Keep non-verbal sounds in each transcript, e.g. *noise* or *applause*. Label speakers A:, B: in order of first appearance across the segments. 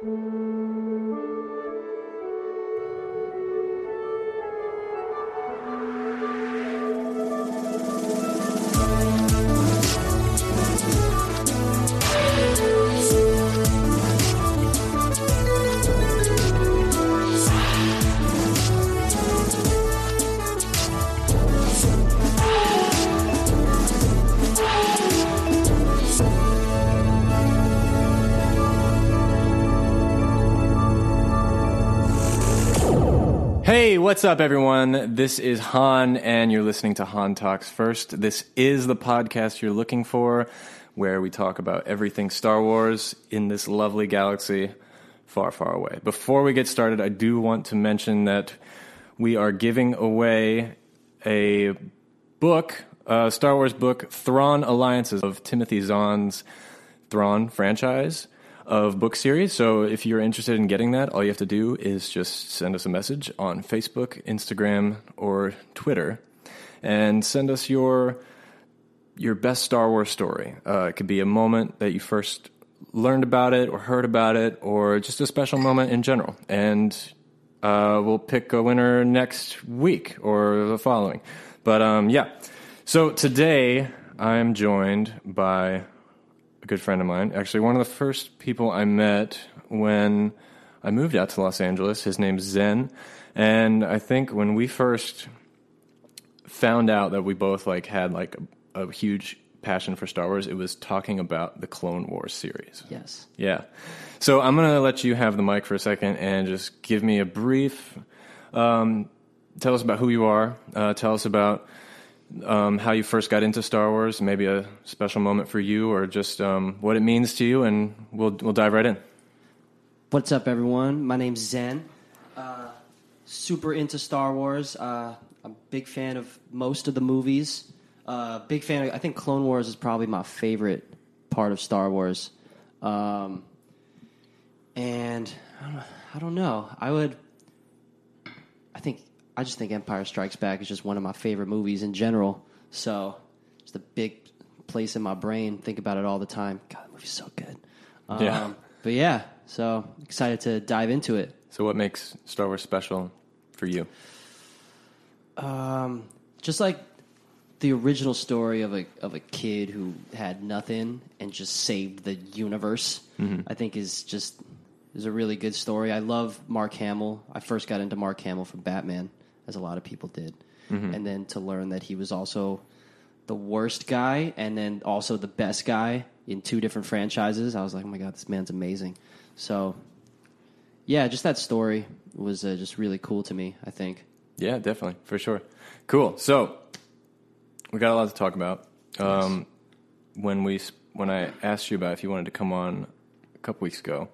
A: Hey, what's up, everyone? This is Han, and you're listening to Han Talks First. This is the podcast you're looking for, where we talk about everything Star Wars in this lovely galaxy far, far away. Before we get started, I do want to mention that we are giving away a book, a Star Wars book, Thrawn Alliances of Timothy Zahn's Thrawn franchise of book series. So if you're interested in getting that, all you have to do is just send us a message on Facebook, Instagram, or Twitter, and send us your your best Star Wars story. Uh, it could be a moment that you first learned about it or heard about it, or just a special moment in general. And uh, we'll pick a winner next week or the following. But um, yeah, so today I'm joined by good friend of mine. Actually, one of the first people I met when I moved out to Los Angeles. His name's Zen, and I think when we first found out that we both like had like a, a huge passion for Star Wars, it was talking about the Clone Wars series.
B: Yes.
A: Yeah. So I'm gonna let you have the mic for a second and just give me a brief. Um, tell us about who you are. Uh, tell us about um, how you first got into Star Wars, maybe a special moment for you, or just um, what it means to you, and we'll we'll dive right in.
B: What's up, everyone? My name's Zen. Uh, super into Star Wars. Uh, I'm a big fan of most of the movies. Uh, big fan. Of, I think Clone Wars is probably my favorite part of Star Wars. Um, and I don't, I don't know. I would. I think I just think Empire Strikes Back is just one of my favorite movies in general. So it's a big place in my brain. Think about it all the time. God, that movie's so good. Um,
A: Yeah.
B: But yeah, so excited to dive into it.
A: So, what makes Star Wars special for you?
B: Um, just like the original story of a of a kid who had nothing and just saved the universe. I think is just is a really good story. I love Mark Hamill. I first got into Mark Hamill from Batman, as a lot of people did, and then to learn that he was also the worst guy and then also the best guy in two different franchises. I was like, oh my god, this man's amazing. So, yeah, just that story was uh, just really cool to me. I think.
A: Yeah, definitely, for sure. Cool. So, we got a lot to talk about. Um, when we when I asked you about if you wanted to come on a couple weeks ago,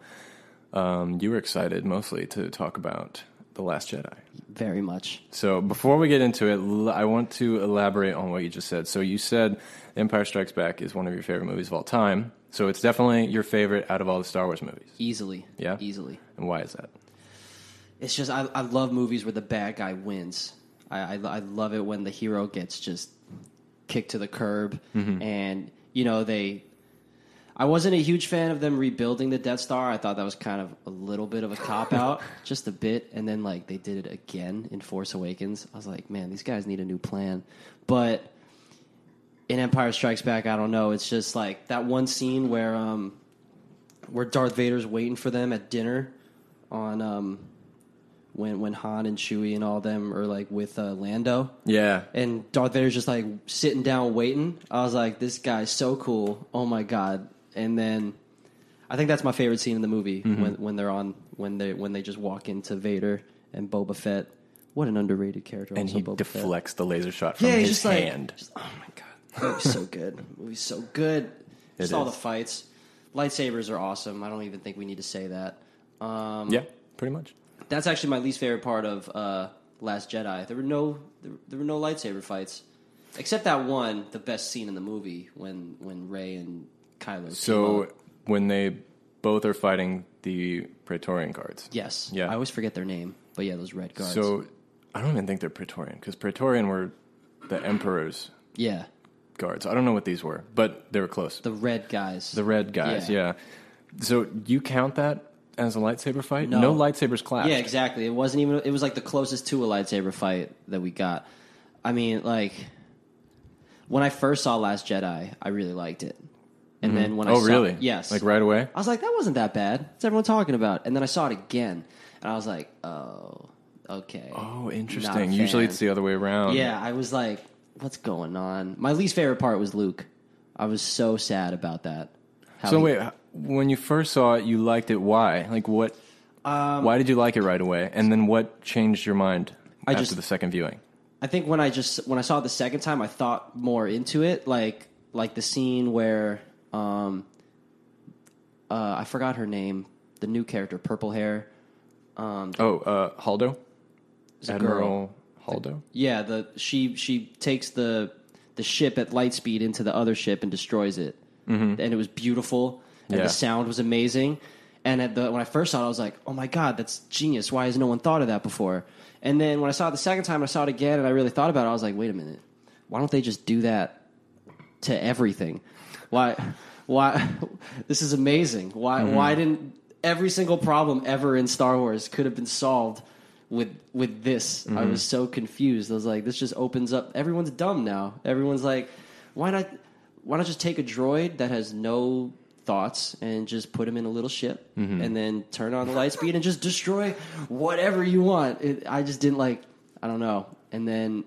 A: um, you were excited mostly to talk about the Last Jedi.
B: Very much.
A: So before we get into it, I want to elaborate on what you just said. So you said Empire Strikes Back is one of your favorite movies of all time. So it's definitely your favorite out of all the Star Wars movies.
B: Easily.
A: Yeah?
B: Easily.
A: And why is that?
B: It's just, I, I love movies where the bad guy wins. I, I, I love it when the hero gets just kicked to the curb. Mm-hmm. And, you know, they. I wasn't a huge fan of them rebuilding the Death Star. I thought that was kind of a little bit of a cop *laughs* out, just a bit. And then, like, they did it again in Force Awakens. I was like, man, these guys need a new plan. But in Empire Strikes Back, I don't know. It's just like that one scene where um, where Darth Vader's waiting for them at dinner on um, when when Han and Chewie and all them are like with uh, Lando,
A: Yeah.
B: and Darth Vader's just like sitting down waiting. I was like, this guy's so cool. Oh my god! And then I think that's my favorite scene in the movie when when they're on when they when they just walk into Vader and Boba Fett. What an underrated character!
A: And
B: also,
A: he
B: Boba Fett.
A: deflects the laser shot from
B: Yeah,
A: his
B: just like,
A: hand.
B: just- oh my god, *laughs* the movie's so good. The movie's so good. Just all
A: is.
B: the fights, lightsabers are awesome. I don't even think we need to say that. Um,
A: yeah, pretty much.
B: that's actually my least favorite part of uh, Last Jedi. There were no there, there were no lightsaber fights, except that one, the best scene in the movie when when Rey and Kylo.
A: So when they both are fighting the Praetorian guards.
B: yes,
A: Yeah.
B: I always forget their name, but yeah, those red guards.
A: So I don't even think they're Praetorian because Praetorian were the Emperor's
B: yeah,
A: guards. I don't know what these were, but they were close.
B: the red guys.
A: The red guys, yeah.
B: Yeah.
A: So you count that as a lightsaber fight?
B: No.
A: No, lightsabers clashed.
B: Yeah, exactly. It wasn't even. It was like the closest to a lightsaber fight that we got. I mean, like when I first saw Last Jedi, I really liked it, and then when I
A: Oh,
B: saw,
A: really?
B: yes,
A: Like right away.
B: I was like, that wasn't that bad. What's everyone talking about? And then I saw it again, and I was like, oh, okay.
A: Oh, interesting. Usually it's the other way around.
B: Yeah, I was like, what's going on? My least favorite part was Luke. I was so sad about that. How
A: So
B: he-
A: wait, when you first saw it, you liked it. Why? Like what?
B: Um,
A: why did you like it right away? And then what changed your mind
B: I
A: after
B: just-
A: the second viewing?
B: I think when I just when I saw it the second time, I thought more into it, like like the scene where um, uh, I forgot her name, the new character, purple hair. Um,
A: Oh, uh,
B: Holdo,
A: Admiral
B: girl.
A: Holdo.
B: Yeah, the she she takes the the ship at light speed into the other ship and destroys it, mm-hmm. and it was beautiful, and
A: Yeah.
B: the sound was amazing. And at the, when I first saw it, I was like, "Oh my god, that's genius! Why has no one thought of that before?" And then when I saw it the second time, I saw it again, and I really thought about it. I was like, "Wait a minute, why don't they just do that to everything? Why? Why? *laughs* this is amazing. Why? Mm-hmm. Why didn't every single problem ever in Star Wars could have been solved with with this? I mm-hmm. was so confused. I was like, this just opens up. Everyone's dumb now. Everyone's like, why not? Why not just take a droid that has no thoughts and just put him in a little ship mm-hmm. and then turn on the light speed and just destroy whatever you want? It, I just didn't like. I don't know. And then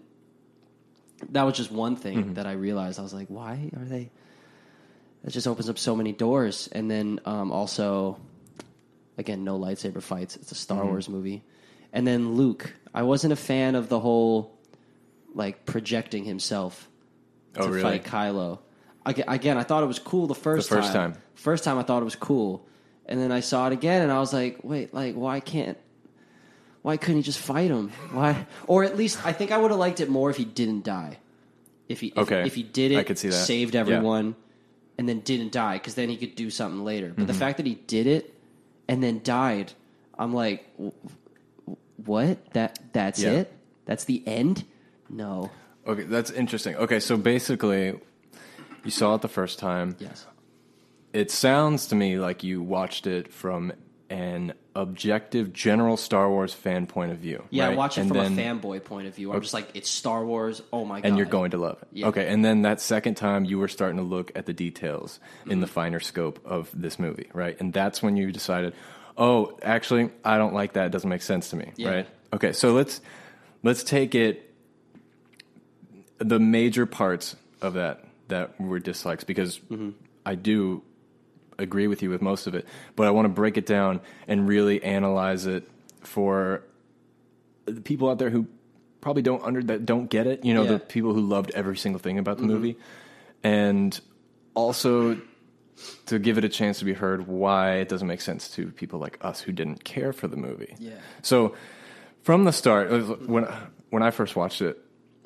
B: that was just one thing that I realized. I was like, why are they? That just opens up so many doors. And then um, also, again, no lightsaber fights. It's a Star Wars movie. And then Luke. I wasn't a fan of the whole like projecting himself
A: Oh,
B: to
A: really?
B: fight Kylo. Again, I thought it was cool the first
A: The first time.
B: First time, I thought it was cool, and then I saw it again, and I was like, wait, like why can't? Why couldn't he just fight him? Why? Or at least I think I would have liked it more if he didn't die. If he if,
A: Okay.
B: if he did it,
A: I could see that.
B: saved
A: Yeah.
B: And then didn't die, because then he could do something later. But the
A: Mm-hmm.
B: fact that he did it and then died, I'm like, w- w- what? That that's
A: Yeah.
B: it? That's the end? No.
A: Okay, that's interesting. Okay, so basically, you saw it the first time.
B: Yes.
A: It sounds to me like you watched it from an objective, general Star Wars fan point of view.
B: Yeah, I watch it
A: And
B: from
A: then-
B: a fanboy point of view. I'm just like, it's Star Wars. Oh my god!
A: and you're going to love it.
B: Yeah.
A: Okay, and then that second time you were starting to look at the details in
B: Mm-hmm.
A: the finer scope of this movie, right? And that's when you decided, oh, actually, I don't like that. It doesn't make sense to me,
B: Yeah.
A: right? Okay, so let's let's take it the major parts of that that were dislikes because
B: Mm-hmm.
A: I do agree with you with most of it, but I want to break it down and really analyze it for the people out there who probably don't under that don't get it. You know,
B: Yeah. Mm-hmm.
A: the people who loved every single thing about the movie, and also to give it a chance to be heard why it doesn't make sense to people like us who didn't care for the movie.
B: Yeah.
A: So from the start, when when I first watched it,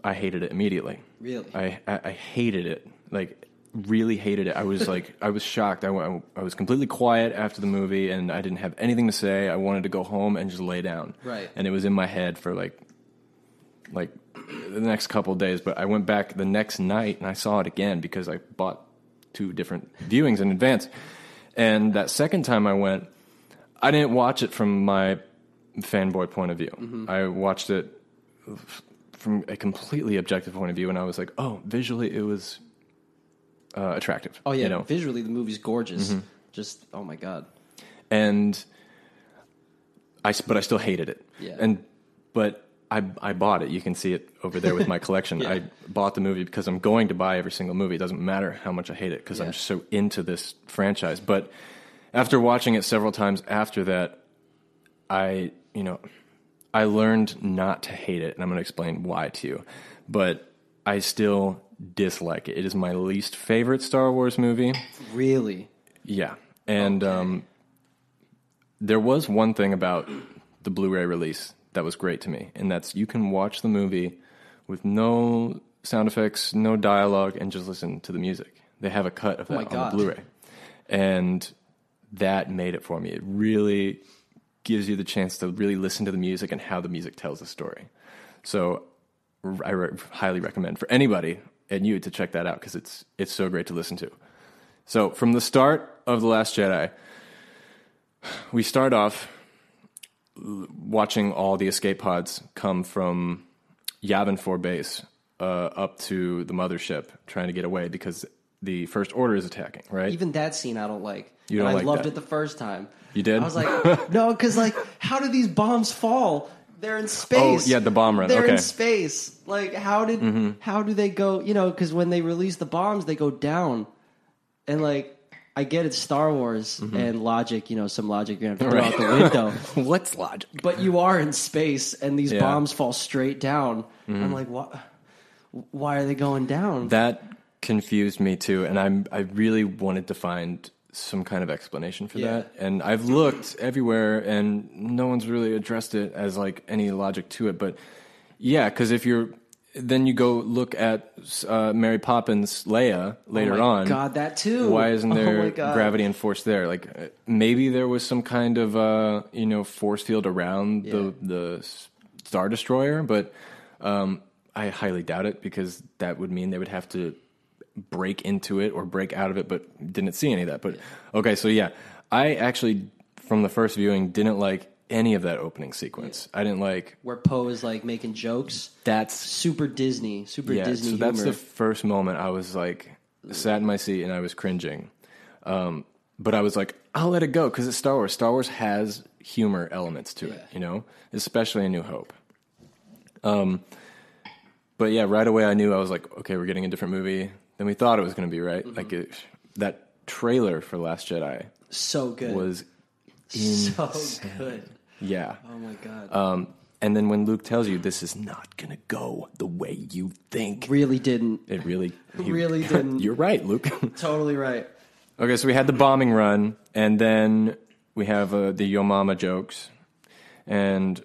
A: I hated it immediately.
B: Really?
A: I, I, I hated it. Like really hated it. I was like I was shocked. I, I was completely quiet after the movie, and I didn't have anything to say. I wanted to go home and just lay down.
B: Right.
A: And it was in my head for like like the next couple of days. But I went back the next night and I saw it again because I bought two different viewings in advance. And that second time I went, I didn't watch it from my fanboy point of view.
B: Mm-hmm.
A: I watched it f- from a completely objective point of view, and I was like, "Oh, visually, it was uh, attractive."
B: Oh yeah,
A: you know,
B: visually the movie's gorgeous. Just oh my god.
A: and I but I still hated it.
B: Yeah.
A: And but I I bought it. You can see it over there with my *laughs* collection.
B: Yeah.
A: I bought the movie because I'm going to buy every single movie. It doesn't matter how much I hate it because
B: Yeah.
A: I'm just so into this franchise. But after watching it several times after that, I you know I learned not to hate it, and I'm going to explain why to you. But I still dislike it. It is my least favorite Star Wars movie.
B: Really?
A: Yeah, and um, there was one thing about the Blu-ray release that was great to me, and that's you can watch the movie with no sound effects, no dialogue, and just listen to the music. They have a cut of that
B: my
A: on the Blu-ray, and that made it for me. It really gives you the chance to really listen to the music and how the music tells the story. So I re- highly recommend for anybody and you to check that out because it's it's so great to listen to. So from the start of the Last Jedi, we start off watching all the escape pods come from Yavin 4 base uh, up to the mothership, trying to get away because the First Order is attacking. Right?
B: Even that scene I don't like.
A: You don't
B: and
A: like
B: I loved
A: that?
B: it the first time.
A: You did?
B: I was like, *laughs* no, because like, how do these bombs fall? They're in space.
A: Oh, yeah, the bomb run.
B: They're
A: Okay. Mm-hmm.
B: in space. Like, how did how do they go? You know, because when they release the bombs, they go down, and like. I get it, Star Wars
A: Mm-hmm.
B: and logic, you know, some logic you're gonna have to throw out the window. *laughs*
A: What's logic?
B: but you are in space and these
A: Yeah. Mm-hmm.
B: bombs fall straight down. I'm like, what? Why are they going down?
A: That confused me too, and I'm I really wanted to find some kind of explanation for
B: Yeah.
A: that. And I've looked everywhere, and no one's really addressed it as like any logic to it. But yeah, because if you're then you go look at uh, Mary Poppins Leia later
B: oh my
A: on.
B: God, that too.
A: Why isn't
B: Oh
A: there
B: God.
A: gravity and force there? Like maybe there was some kind of uh, you know force field around
B: Yeah.
A: the the star destroyer, but um, I highly doubt it because that would mean they would have to break into it or break out of it, but didn't see any of that. But okay, so yeah, I actually from the first viewing didn't like any of that opening sequence. I didn't like
B: Where Poe is like making jokes.
A: that's
B: Super Disney, super
A: yeah,
B: Disney
A: so that's
B: humor.
A: the first moment I was like, sat in my seat and I was cringing. Um, but I was like, I'll let it go because it's Star Wars. Star Wars has humor elements to it, you know, especially in New Hope. Um, but yeah, right away I knew I was like, okay, we're getting a different movie than we thought it was going to be, right?
B: Mm-hmm.
A: Like it, that trailer for Last Jedi
B: so good.
A: was,
B: so good.
A: yeah.
B: Oh my god.
A: Um, and then when Luke tells you this is not going to go the way you think,
B: really didn't.
A: it really,
B: Really *laughs* didn't.
A: You're right, Luke. *laughs*
B: Totally right.
A: Okay, so we had the bombing run, and then we have uh, the Yo Mama jokes, and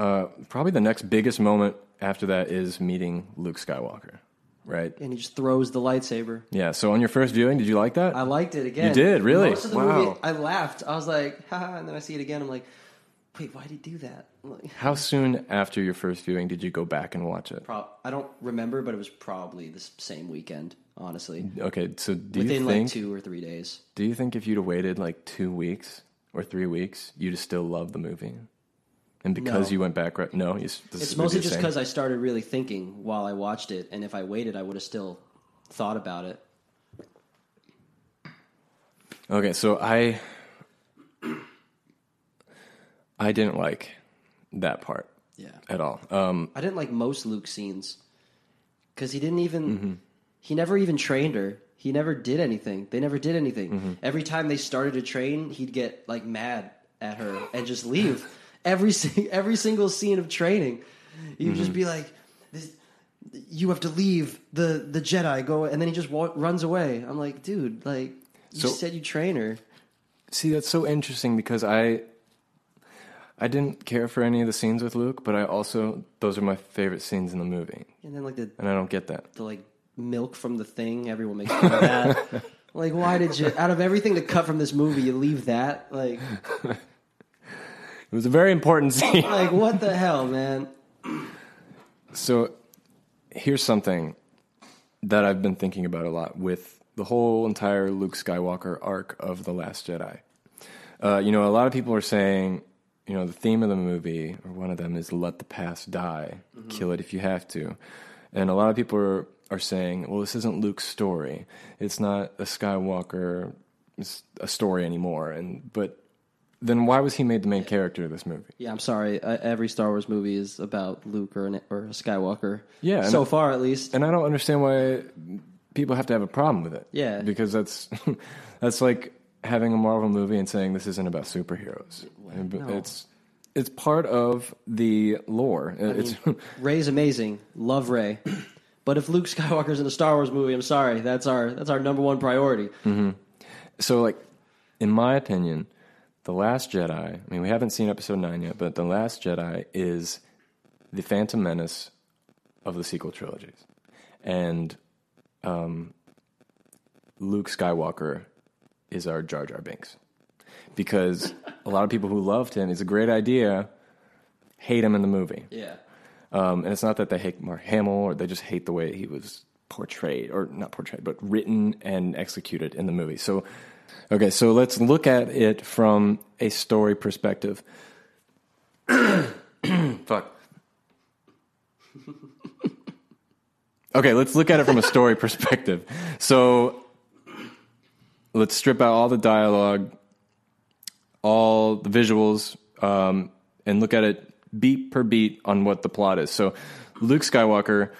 A: uh, probably the next biggest moment after that is meeting Luke Skywalker, right?
B: And he just throws the lightsaber.
A: Yeah. So on your first viewing, did you like that?
B: I liked it again.
A: You did? Really?
B: Most of the
A: Wow.
B: movie, I laughed. I was like, *laughs* haha, and then I see it again. I'm like, wait, why did he do that? Like, *laughs*
A: How soon after your first viewing did you go back and watch it?
B: Pro- I don't remember, but it was probably the same weekend, honestly.
A: Okay, so do
B: Within
A: you
B: like
A: think
B: two or three days.
A: do you think if you'd have waited like two weeks or three weeks, you'd have still loved the movie? And because
B: No.
A: you went back, right? No, this
B: It's mostly just because I started really thinking while I watched it, and if I waited, I would have still thought about it.
A: Okay, so I I didn't like that part
B: Yeah.
A: at all. Um,
B: I didn't like most Luke scenes because he didn't even
A: Mm-hmm.
B: he never even trained her. He never did anything. They never did anything.
A: Mm-hmm.
B: Every time they started to train, he'd get like mad at her and just leave. Every *laughs* every single scene of training, You'd
A: Mm-hmm.
B: just be like, this, "You have to leave the the Jedi. Go," and then he just wa- runs away. I'm like, dude, like you
A: So-
B: said you train her.
A: see, that's so interesting because I I didn't care for any of the scenes with Luke, but I also those are my favorite scenes in the movie,
B: And then like the
A: and I don't get that.
B: the like milk from the thing. Everyone makes fun of that. *laughs* like, why did you? Out of everything to cut from this movie, you leave that? Like, *laughs*
A: It was a very important *laughs* scene.
B: like what the hell, man?
A: So here's something that I've been thinking about a lot with the whole entire Luke Skywalker arc of The Last Jedi. Uh, you know, a lot of people are saying, you know, the theme of the movie, or one of them, is let the past die, kill it if you have to. And a lot of people are, are saying, well, this isn't Luke's story. It's not a Skywalker a story anymore. And but then why was he made the main character of this movie?
B: Yeah, I'm sorry. Uh, every Star Wars movie is about Luke or an, or a Skywalker.
A: Yeah,
B: so far at least.
A: and I don't understand why people have to have a problem with it.
B: Yeah.
A: because that's *laughs* that's like having a Marvel movie and saying this isn't about superheroes.
B: No.
A: It's it's part of the lore. it's
B: Rey's amazing. Love Rey. *clears throat* But if Luke Skywalker's in a Star Wars movie, I'm sorry. That's our that's our number one priority.
A: so like in my opinion, the Last Jedi. I mean, we haven't seen Episode Nine yet, but the Last Jedi is the Phantom Menace of the sequel trilogies, and um, Luke Skywalker is our Jar Jar Binks because a lot of people who loved him, it's a great idea, hate him in the movie.
B: Yeah.
A: Um, and it's not that they hate Mark Hamill or they just hate the way he was portrayed, or not portrayed, but written and executed in the movie. So, okay, so let's look at it from a story perspective. *clears throat* Fuck. okay, let's look at it from a story *laughs* perspective. So let's strip out all the dialogue, all the visuals, um, and look at it beat per beat on what the plot is. So Luke Skywalker,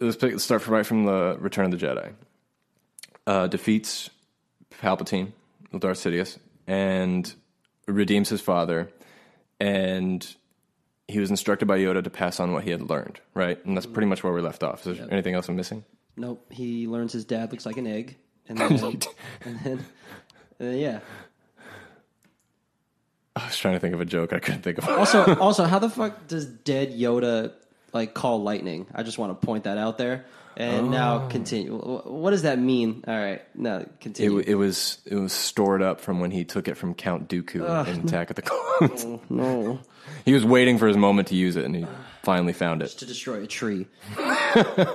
A: let's, pick, let's start from right from the Return of the Jedi. Uh, defeats Palpatine, Darth Sidious, and redeems his father. And he was instructed by Yoda to pass on what he had learned, right? And that's pretty much where we left off. Is there anything else I'm missing?
B: Nope. He learns his dad looks like an egg, and *laughs* then, and then, and then yeah.
A: I was trying to think of a joke. I couldn't think of.
B: Also, *laughs* also, how the fuck does dead Yoda like call lightning? I just want to point that out there. And now continue. What does that mean? All right, now continue.
A: it was it was stored up from when he took it from Count Dooku in Attack of the *laughs* Clones.
B: no,
A: he was waiting for his moment to use it, and he finally found it.
B: to destroy a tree. *laughs*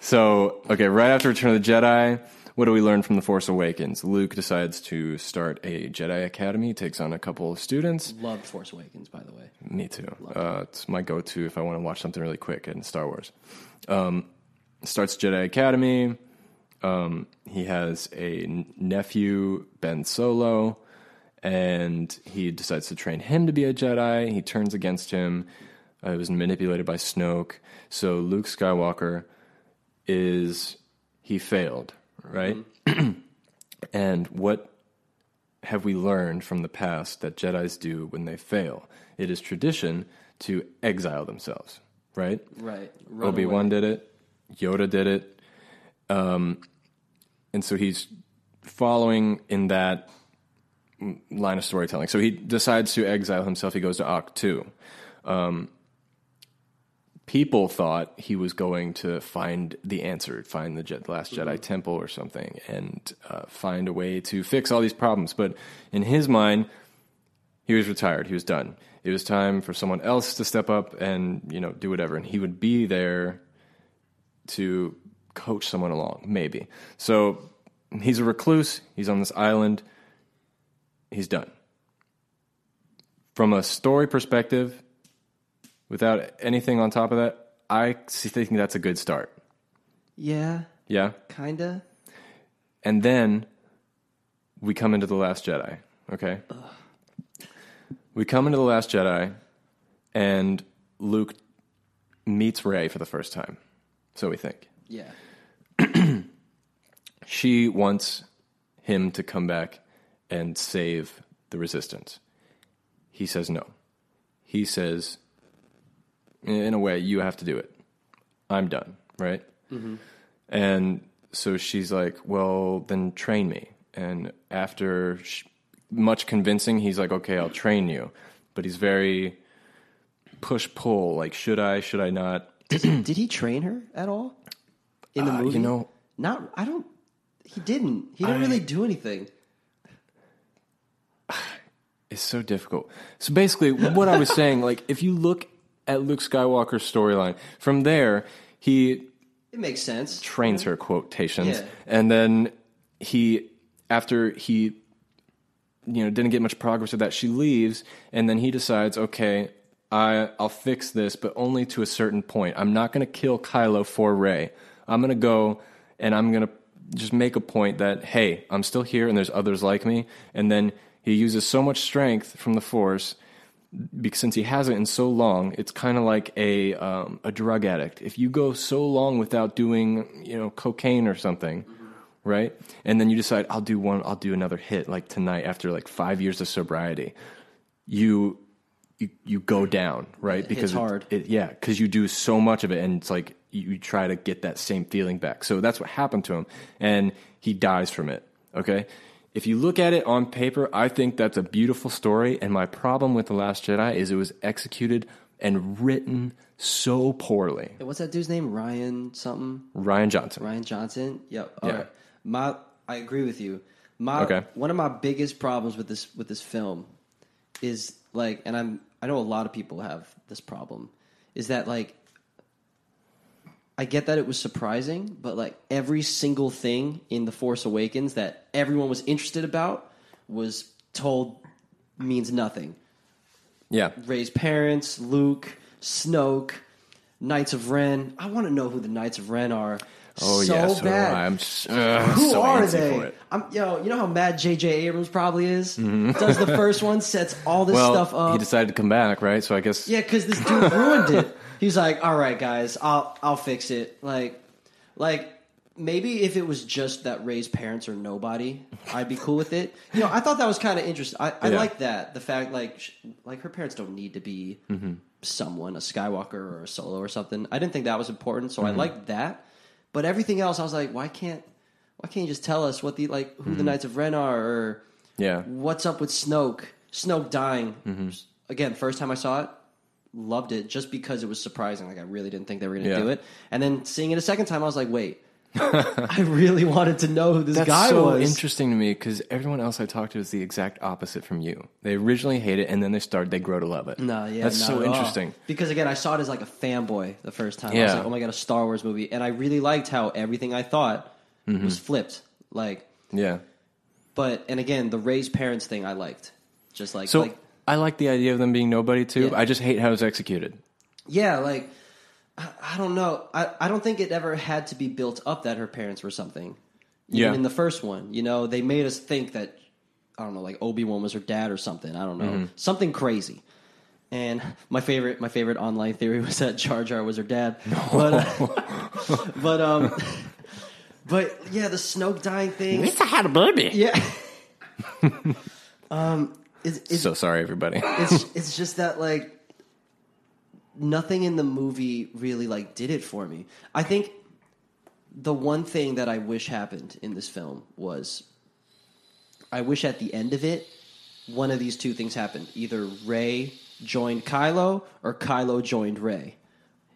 A: So, okay, right after Return of the Jedi, what do we learn from The Force Awakens? Luke decides to start a Jedi Academy, takes on a couple of students.
B: Loved Force Awakens, by the way.
A: Me too. Uh, it's my go to if I want to watch something really quick in Star Wars. Um, starts Jedi Academy. Um, he has a nephew, Ben Solo, and he decides to train him to be a Jedi. He turns against him. Uh, he was manipulated by Snoke. So Luke Skywalker is he failed, right? and what have we learned from the past that Jedi's do when they fail? It is tradition to exile themselves, right?
B: Right. Run
A: Obi Wan did it, Yoda did it, um, and so he's following in that line of storytelling. So he decides to exile himself. He goes to Ahch-To. Um, people thought he was going to find the answer, find the Je- last Jedi temple or something, and uh, find a way to fix all these problems. But in his mind, he was retired. He was done. It was time for someone else to step up and you know do whatever, and he would be there to coach someone along, maybe. So he's a recluse. He's on this island. He's done. From a story perspective, without anything on top of that, I think that's a good start.
B: Yeah,
A: Yeah.
B: kinda.
A: And then we come into The Last Jedi, okay? We come into The Last Jedi, and Luke meets Rey for the first time. So we think.
B: Yeah. *clears throat*
A: She wants him to come back and save the resistance. He says no. He says, in a way, you have to do it. I'm done, right? Mm-hmm. And so she's like, well, then train me. And after sh- much convincing, he's like, okay, I'll train you. But he's very push pull, like, should I, should I not?
B: Did he train her at all in the
A: Uh,
B: movie?
A: you know,
B: not. I don't. He didn't. He didn't
A: I-
B: really do anything. *sighs*
A: It's so difficult. So basically, what I was *laughs* saying, like, if you look at Luke Skywalker's storyline, from there, he
B: It makes sense.
A: trains her quotations,
B: Yeah.
A: and then he, after he, you know, didn't get much progress with that, she leaves, and then he decides, okay, I I'll fix this, but only to a certain point. I'm not going to kill Kylo for Rey. I'm going to go and I'm going to just make a point that hey, I'm still here, and there's others like me, and then he uses so much strength from the Force because since he hasn't in so long, it's kind of like a um, a drug addict. If you go so long without doing, you know, cocaine or something, right? And then you decide, I'll do one, I'll do another hit like tonight after like five years of sobriety. You you, you go down, right? because it-
B: hard.
A: It, yeah, because you do so much of it, and it's like you, you try to get that same feeling back. So that's what happened to him, and he dies from it. Okay. If you look at it on paper, I think that's a beautiful story. And my problem with The Last Jedi is it was executed and written so poorly.
B: What's that dude's name? Rian something.
A: Rian Johnson.
B: Rian Johnson. Yep. All
A: Yeah.
B: right. My, I agree with you. My
A: Okay.
B: one of my biggest problems with this with this film is like, and I'm I know a lot of people have this problem, is that like I get that it was surprising, but like every single thing in The Force Awakens that everyone was interested about was told means nothing.
A: Yeah.
B: Rey's parents, Luke, Snoke, Knights of Ren. I want to know who the Knights of Ren are.
A: Oh
B: so
A: yeah, so
B: bad.
A: I. I'm s- ugh,
B: Who
A: so
B: are they?
A: for it.
B: I'm, yo, you know how mad J.J. Abrams probably is. Does the first one, sets all this
A: Well,
B: stuff up.
A: he decided to come back, right? So I guess
B: Yeah, because this dude ruined it. He's like, "All right, guys, I'll I'll fix it." Like, like maybe if it was just that Rey's parents are nobody, I'd be cool with it. You know, I thought that was kind of interesting. I, I
A: Yeah.
B: like that the fact like sh- like her parents don't need to be
A: Mm-hmm.
B: someone, a Skywalker or a Solo or something. I didn't think that was important, so I
A: Mm-hmm.
B: liked that. But everything else, I was like, why can't why can't you just tell us what the like who
A: Mm-hmm.
B: the Knights of Ren are or
A: yeah.
B: what's up with Snoke? Snoke dying.
A: Mm-hmm.
B: Again, first time I saw it, loved it just because it was surprising. Like I really didn't think they were going to
A: Yeah.
B: do it. And then seeing it a second time, I was like, wait, *laughs* I really wanted to know who this
A: That's
B: guy
A: so
B: was.
A: interesting to me because everyone else I talked to is the exact opposite from you. They originally hate it and then they start they grow to love it.
B: No, yeah,
A: that's
B: not
A: so
B: at all.
A: interesting.
B: Because again, I saw it as like a fanboy the first time. I was
A: Yeah.
B: like, oh my god, a Star Wars movie, and I really liked how everything I thought
A: Mm-hmm.
B: was flipped. Like,
A: Yeah.
B: but and again, the raised parents thing I liked. Just like,
A: So
B: like
A: I like the idea of them being nobody too.
B: Yeah.
A: I just hate how it's executed.
B: Yeah, like I, I don't know. I, I don't think it ever had to be built up that her parents were something. Even
A: Yeah.
B: in the first one, you know, they made us think that I don't know, like Obi Wan was her dad or something. I don't know,
A: Mm-hmm.
B: something crazy. And my favorite, my favorite online theory was that Jar Jar was her dad. But, uh, *laughs* but um, but yeah, the Snoke dying thing.
A: had a baby.
B: Yeah. *laughs* um, it's, it's,
A: So sorry, everybody.
B: it's it's just that like nothing in the movie really like did it for me. I think the one thing that I wish happened in this film was I wish at the end of it one of these two things happened. Either Rey joined Kylo or Kylo joined Rey.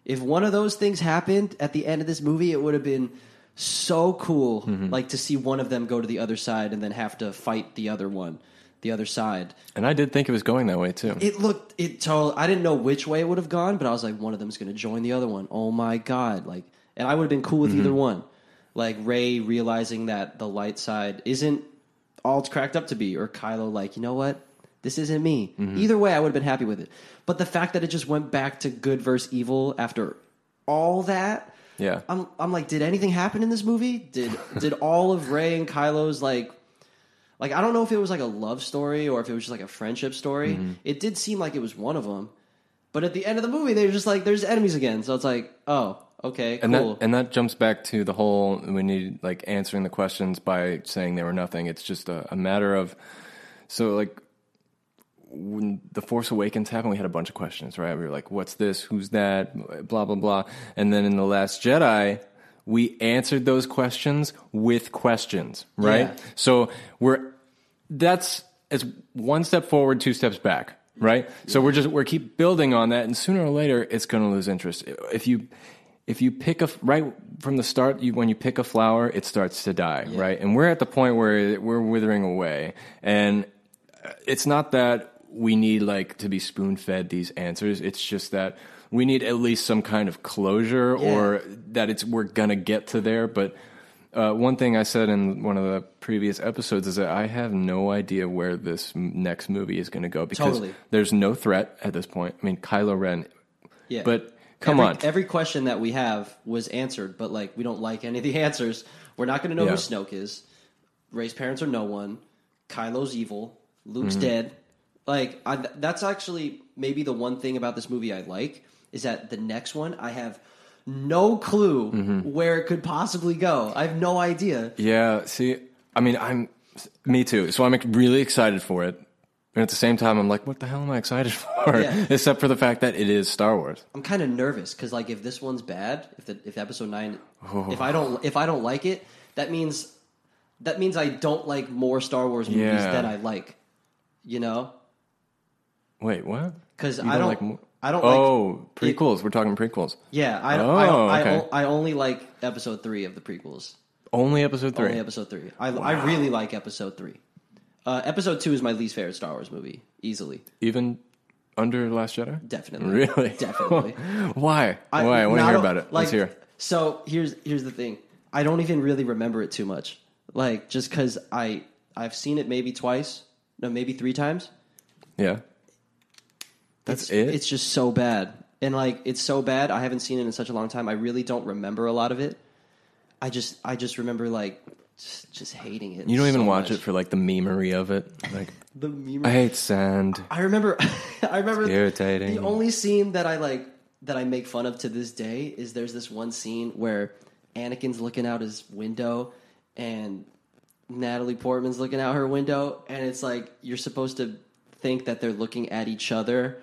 B: If one of those things happened at the end of this movie, it would have been so cool mm-hmm. like to see one of them go to the other side and then have to fight the other one, the other side.
A: and I did think it was going that way too.
B: It looked it total. I didn't know which way it would have gone, but I was like, one of them's going to join the other one. Oh my god! Like, and I would have been cool with mm-hmm. either one. Like Rey realizing that the light side isn't all it's cracked up to be, or Kylo like, you know what, this isn't me. Mm-hmm. Either way, I would have been happy with it. But the fact that it just went back to good versus evil after all that,
A: yeah.
B: I'm I'm like, did anything happen in this movie? Did did all of Rey and Kylo's like like I don't know if it was like a love story or if it was just like a friendship story.
A: Mm-hmm.
B: It did seem like it was one of them. But at the end of the movie, they were just like, "There's enemies again." So it's like, "Oh, okay,
A: and
B: cool."
A: that and that jumps back to the whole we need like answering the questions by saying they were nothing. It's just a, a matter of so like when the Force Awakens happened, we had a bunch of questions, right? We were like, "What's this? Who's that?" Blah blah blah. And then in the Last Jedi, we answered those questions with questions, right?
B: Yeah.
A: So we're that's it's one step forward, two steps back, right? So we're just we're keep building on that, and sooner or later, it's going to lose interest. If you if you pick a right from the start, you, when you pick a flower, it starts to die, right? And we're at the point where we're withering away, and uh, it's not that we need like to be spoon fed these answers. It's just that we need at least some kind of closure, or that it's we're gonna get to there, but. Uh, one thing I said in one of the previous episodes is that I have no idea where this m- next movie is going to go because
B: Totally.
A: there's no threat at this point. I mean, Kylo Ren,
B: yeah.
A: but come
B: every,
A: on,
B: Every question that we have was answered, but like we don't like any of the *laughs* answers. We're not going to know
A: Yeah.
B: who Snoke is. Rey's parents are no one. Kylo's evil. Luke's
A: Mm-hmm.
B: dead. Like I, that's actually maybe the one thing about this movie I like is that the next one I have no clue
A: Mm-hmm.
B: where it could possibly go. I have no idea.
A: Yeah, see, I mean, I'm me too. So I'm really excited for it, and at the same time, I'm like, what the hell am I excited *laughs* for?
B: Yeah.
A: Except for the fact that it is Star Wars.
B: I'm kind of nervous because like if this one's bad, if the, if episode nine,
A: Oh.
B: if I don't if I don't like it, that means that means I don't like more Star Wars movies
A: Yeah.
B: than I like. You know,
A: Wait, what?
B: because I don't
A: like mo-
B: I don't like
A: Oh, prequels. We're talking prequels.
B: yeah I
A: Oh,
B: I, I,
A: okay.
B: I only like episode three of the prequels.
A: Only episode three.
B: Only episode three. I I really like episode three. Uh, episode two is my least favorite Star Wars movie, easily,
A: Even under Last Jedi.
B: definitely,
A: Really? *laughs*
B: definitely.
A: Why? *laughs* Why? I want to hear about it.
B: Like,
A: Let's hear.
B: So here's here's the thing. I don't even really remember it too much. Like just because I I've seen it maybe twice, no, maybe three times.
A: Yeah. That's
B: it's,
A: it.
B: It's just so bad, and like it's so bad. I haven't seen it in such a long time. I really don't remember a lot of it. I just, I just remember like just, just hating it.
A: you don't even watch
B: much.
A: it for like the memery of it. Like *laughs*
B: the meme.
A: I hate sand.
B: I remember, *laughs* I remember
A: irritating.
B: The only scene that I like that I make fun of to this day is there's this one scene where Anakin's looking out his window and Natalie Portman's looking out her window, and it's like you're supposed to think that they're looking at each other,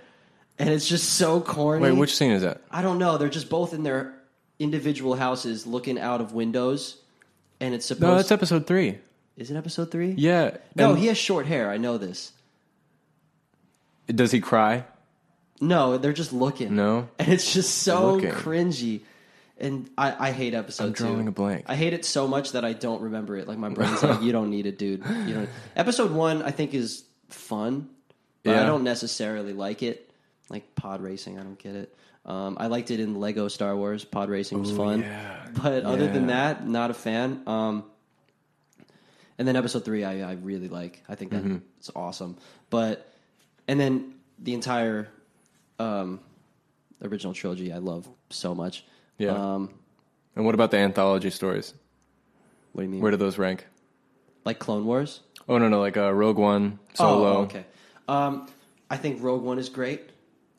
B: and it's just so corny.
A: Wait, which scene is that?
B: I don't know. They're just both in their individual houses looking out of windows, and it's supposed.
A: No, that's episode three.
B: is it episode three?
A: Yeah.
B: No, he has short hair. I know this.
A: does he cry?
B: No, they're just looking.
A: No.
B: and it's just so
A: Looking.
B: cringy. And I, I hate episode
A: I'm drawing
B: two.
A: a blank.
B: I hate it so much that I don't remember it. Like my *laughs* brain's like, you don't need it, dude. You don't. Episode one, I think, is fun, but I
A: Yeah.
B: don't necessarily like it. Like pod racing, I don't get it. Um, I liked it in Lego Star Wars. Pod racing was
A: Ooh,
B: fun,
A: yeah.
B: but other than that, not a fan. Um, and then episode three, I, I really like. I think that's
A: Mm-hmm.
B: awesome. But and then the entire um, original trilogy, I love so much.
A: Yeah.
B: Um,
A: And what about the anthology stories?
B: what do you mean?
A: Where do those rank?
B: like Clone Wars?
A: Oh no, no, like uh, Rogue One, Solo.
B: Oh, okay. Um, I think Rogue One is great.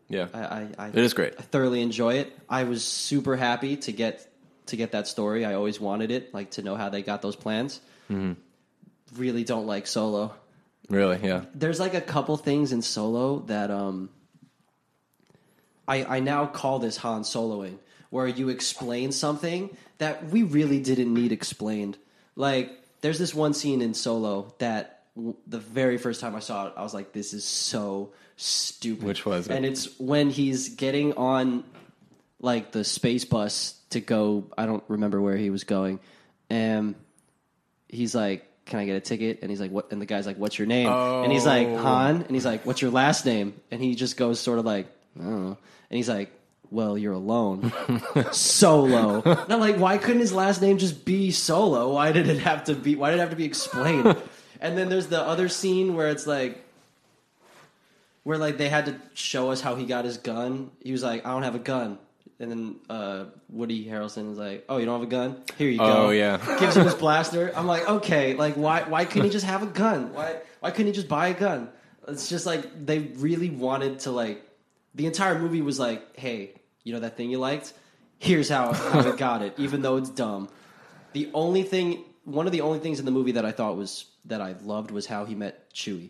A: Yeah,
B: I, I, I,
A: it is great.
B: I thoroughly enjoy it. I was super happy to get to get that story. I always wanted it, like to know how they got those plans.
A: Mm-hmm.
B: Really don't like Solo.
A: Really, yeah.
B: There's like a couple things in Solo that um, I I now call this Han Soloing, where you explain something that we really didn't need explained. Like there's this one scene in Solo that w- the very first time I saw it, I was like, "This is so stupid."
A: Which was it?
B: And it's when he's getting on like the space bus to go. I don't remember where he was going, and he's like, "Can I get a ticket?" And he's like, "What?" And the guy's like, "What's your name?" And he's like,
A: Oh.
B: "Han." And he's like, "What's your last name?" And he just goes sort of like, "I don't know." And he's like, "Well, you're alone, *laughs* Solo." And I'm like, "Why couldn't his last name just be Solo? Why did it have to be? Why did it have to be explained?" and then there's the other scene where it's like. Where like they had to show us how he got his gun. He was like, "I don't have a gun," and then uh, Woody Harrelson is like, "Oh, you don't have a gun? Here you go."
A: Oh, yeah. *laughs*
B: gives him his blaster. I'm like, okay, like why why couldn't he just have a gun? Why why couldn't he just buy a gun? It's just like they really wanted to like the entire movie was like, hey, you know that thing you liked? Here's how how we got it, even though it's dumb. The only thing one of the only things in the movie that I thought was that I loved was how he met Chewie.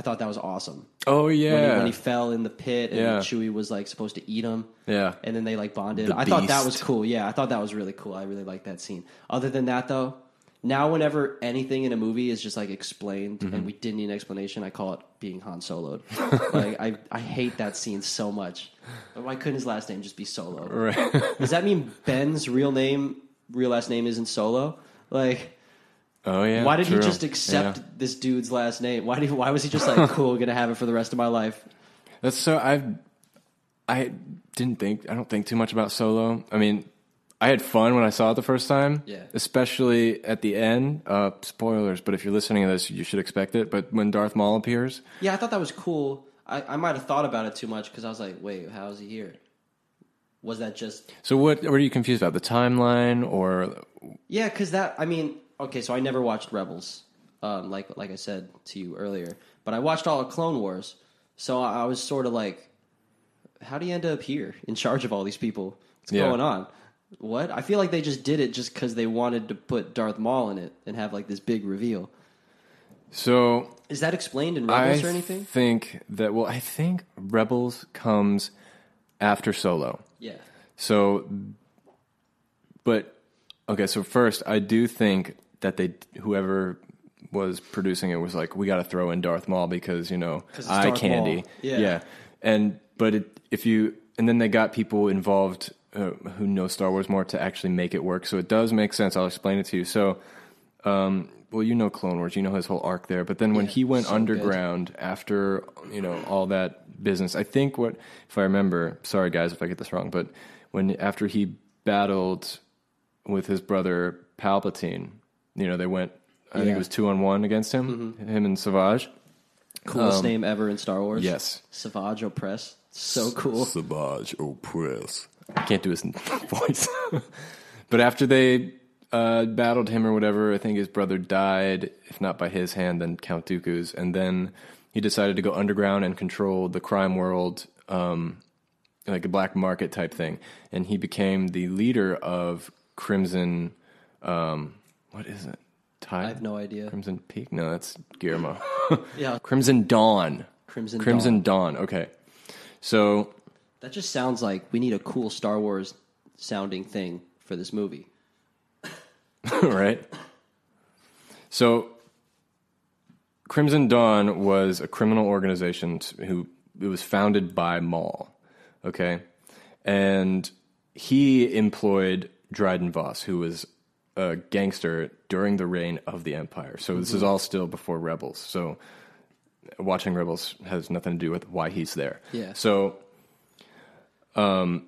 B: I thought that was awesome.
A: Oh
B: When, he,
A: yeah,
B: when he fell in the pit and
A: Yeah.
B: Chewie was like supposed to eat him.
A: yeah.
B: And then they like bonded.
A: The
B: I thought that was cool. Yeah, I thought that was really cool. I really liked that scene. Other than that, though, now whenever anything in a movie is just like explained
A: Mm-hmm.
B: and we didn't need an explanation, I call it being Han Soloed. *laughs* like I, I hate that scene so much. But why couldn't his last name just be Solo?
A: Right.
B: Does that mean Ben's real name, real last name isn't Solo? Like,
A: Oh yeah.
B: why did
A: true.
B: he just accept
A: Yeah.
B: this dude's last name? Why did why was he just like *laughs* cool, gonna have it for the rest of my life?
A: That's so I I didn't think I don't think too much about Solo. I mean, I had fun when I saw it the first time.
B: Yeah.
A: Especially at the end. Uh spoilers, but if you're listening to this, you should expect it. But when Darth Maul appears,
B: Yeah, I thought that was cool. I, I might have thought about it too much because I was like, wait, how is he here? Was that just
A: so what what are you confused about? The timeline or
B: yeah? Because that I mean, okay, so I never watched Rebels, um, like like I said to you earlier, but I watched all of Clone Wars, so I, I was sort of like, how do you end up here in charge of all these people? What's
A: Yeah.
B: going on? What? I feel like they just did it just because they wanted to put Darth Maul in it and have like this big reveal.
A: so
B: Is that explained in
A: I
B: Rebels or anything?
A: think that well, I think Rebels comes after Solo.
B: Yeah.
A: So, but okay. So first, I do think that they whoever was producing it was like, we got to throw in Darth Maul because you know eye
B: Darth
A: candy.
B: Maul. Yeah.
A: And but it, if you and then they got people involved uh, who know Star Wars more to actually make it work. So it does make sense. I'll explain it to you. So. Um, well, you know Clone Wars, you know his whole arc there. But then when
B: Yeah,
A: he went
B: so good.
A: underground after you know all that business, I think what if I remember. Sorry guys if I get this wrong, but when after he battled with his brother Palpatine, you know they went I think it was two on one against him, him and Savage.
B: Coolest name ever in Star Wars.
A: Um, yes.
B: Savage Opress. So cool.
A: Savage Opress. I can't do his *laughs* voice. *laughs* but after they uh, battled him or whatever, I think his brother died, if not by his hand, then Count Dooku's. And then he decided to go underground and control the crime world, um, like a black market type thing. And he became the leader of Crimson. Um, what is it? Tide?
B: I have no idea.
A: Crimson Peak? No, that's Guillermo. *laughs*
B: Yeah.
A: Crimson Dawn.
B: Crimson
A: Crimson Dawn. Okay. So
B: That just sounds like we need a cool Star Wars sounding thing for this movie. *laughs*
A: right? So, Crimson Dawn was a criminal organization who it was founded by Maul, okay, and he employed Dryden Voss, who was a gangster during the reign of the Empire. So this is all still before Rebels. So watching Rebels has nothing to do with why he's there.
B: Yeah.
A: So, um,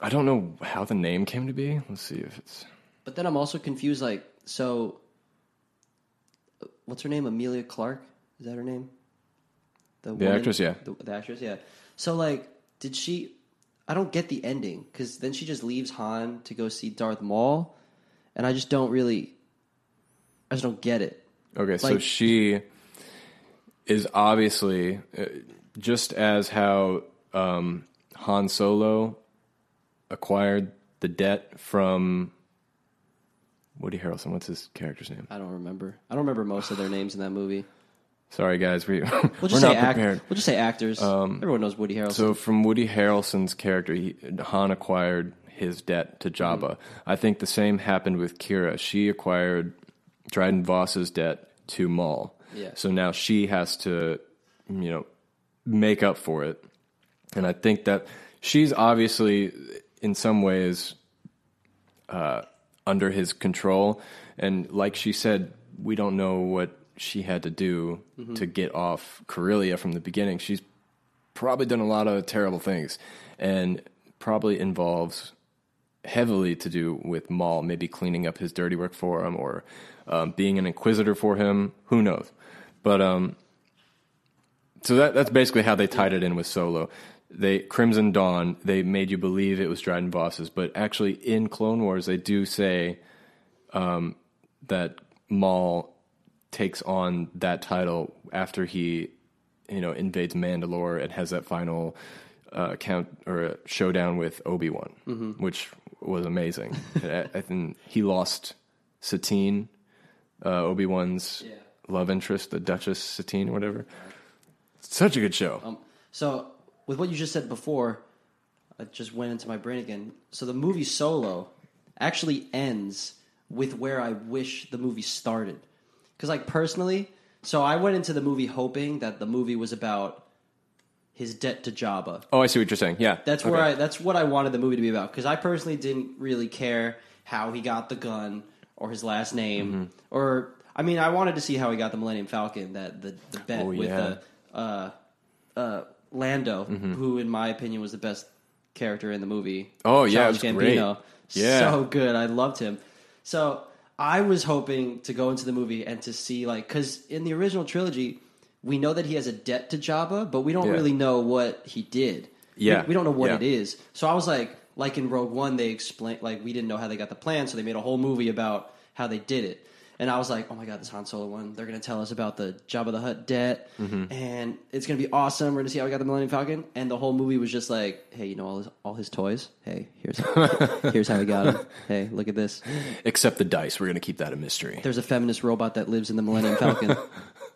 A: I don't know how the name came to be. Let's see if it's.
B: But then I'm also confused. Like, so what's her name? Emilia Clarke? Is that her name? The,
A: actress, yeah.
B: The, the actress, yeah. So, like, did she? I don't get the ending because then she just leaves Han to go see Darth Maul, and I just don't really. I just don't get it.
A: Okay, so she is obviously uh, just as how um, Han Solo acquired the debt from Woody Harrelson. What's his character's name?
B: I don't remember. I don't remember most of their names in that movie.
A: Sorry, guys, we *laughs*
B: We'll
A: we're
B: just
A: not
B: say act-
A: prepared.
B: We'll just say actors. Everyone knows Woody Harrelson.
A: So from Woody Harrelson's character, he, Han acquired his debt to Jabba.
B: Mm-hmm.
A: I think the same happened with Qi'ra. She acquired Dryden Voss's debt to Maul.
B: Yeah.
A: So now she has to, you know, make up for it. And I think that she's obviously, in some ways, uh, under his control. And like she said, we don't know what she had to do to get off Corellia from the beginning. She's probably done a lot of terrible things and probably involves heavily to do with Maul, maybe cleaning up his dirty work for him or um, being an inquisitor for him. Who knows? But um, so that that's basically how they tied it in with Solo. They Crimson Dawn. They made you believe it was Dryden Voss's, but actually in Clone Wars they do say um, that Maul takes on that title after he, you know, invades Mandalore and has that final uh, count or showdown with Obi Wan, which was amazing. I, I think he lost Satine, uh, Obi Wan's
B: Yeah.
A: love interest, the Duchess Satine or whatever. Such a good show.
B: Um, so, with what you just said before, I just went into my brain again. So, the movie Solo actually ends with where I wish the movie started. Because, like, personally, so I went into the movie hoping that the movie was about his debt to Jabba.
A: oh, I see what you're saying. Yeah,
B: That's
A: Okay.
B: where I. That's what I wanted the movie to be about. Because I personally didn't really care how he got the gun or his last name,
A: Mm-hmm.
B: or I mean, I wanted to see how he got the Millennium Falcon. That the the bet
A: Oh,
B: with
A: yeah.
B: uh, uh, uh, Lando,
A: Mm-hmm.
B: who in my opinion was the best character in the movie.
A: Oh, yeah, it was great. Yeah.
B: so good. I loved him. So I was hoping to go into the movie and to see like because in the original trilogy. We know that he has a debt to Jabba, but we don't
A: Yeah.
B: really know what he did.
A: Yeah.
B: We, we don't know what
A: Yeah.
B: it is. So I was like, like in Rogue One, they explained like we didn't know how they got the plan, so they made a whole movie about how they did it. And I was like, oh my god, this Han Solo one, they're gonna tell us about the Jabba the Hutt debt,
A: Mm-hmm.
B: and it's gonna be awesome. We're gonna see how we got the Millennium Falcon, and the whole movie was just like, hey, you know all his all his toys. Hey, here's *laughs* here's how we got him. Hey, look at this.
A: Except the dice. We're going to keep that a mystery.
B: There's a feminist robot that lives in the Millennium Falcon. *laughs*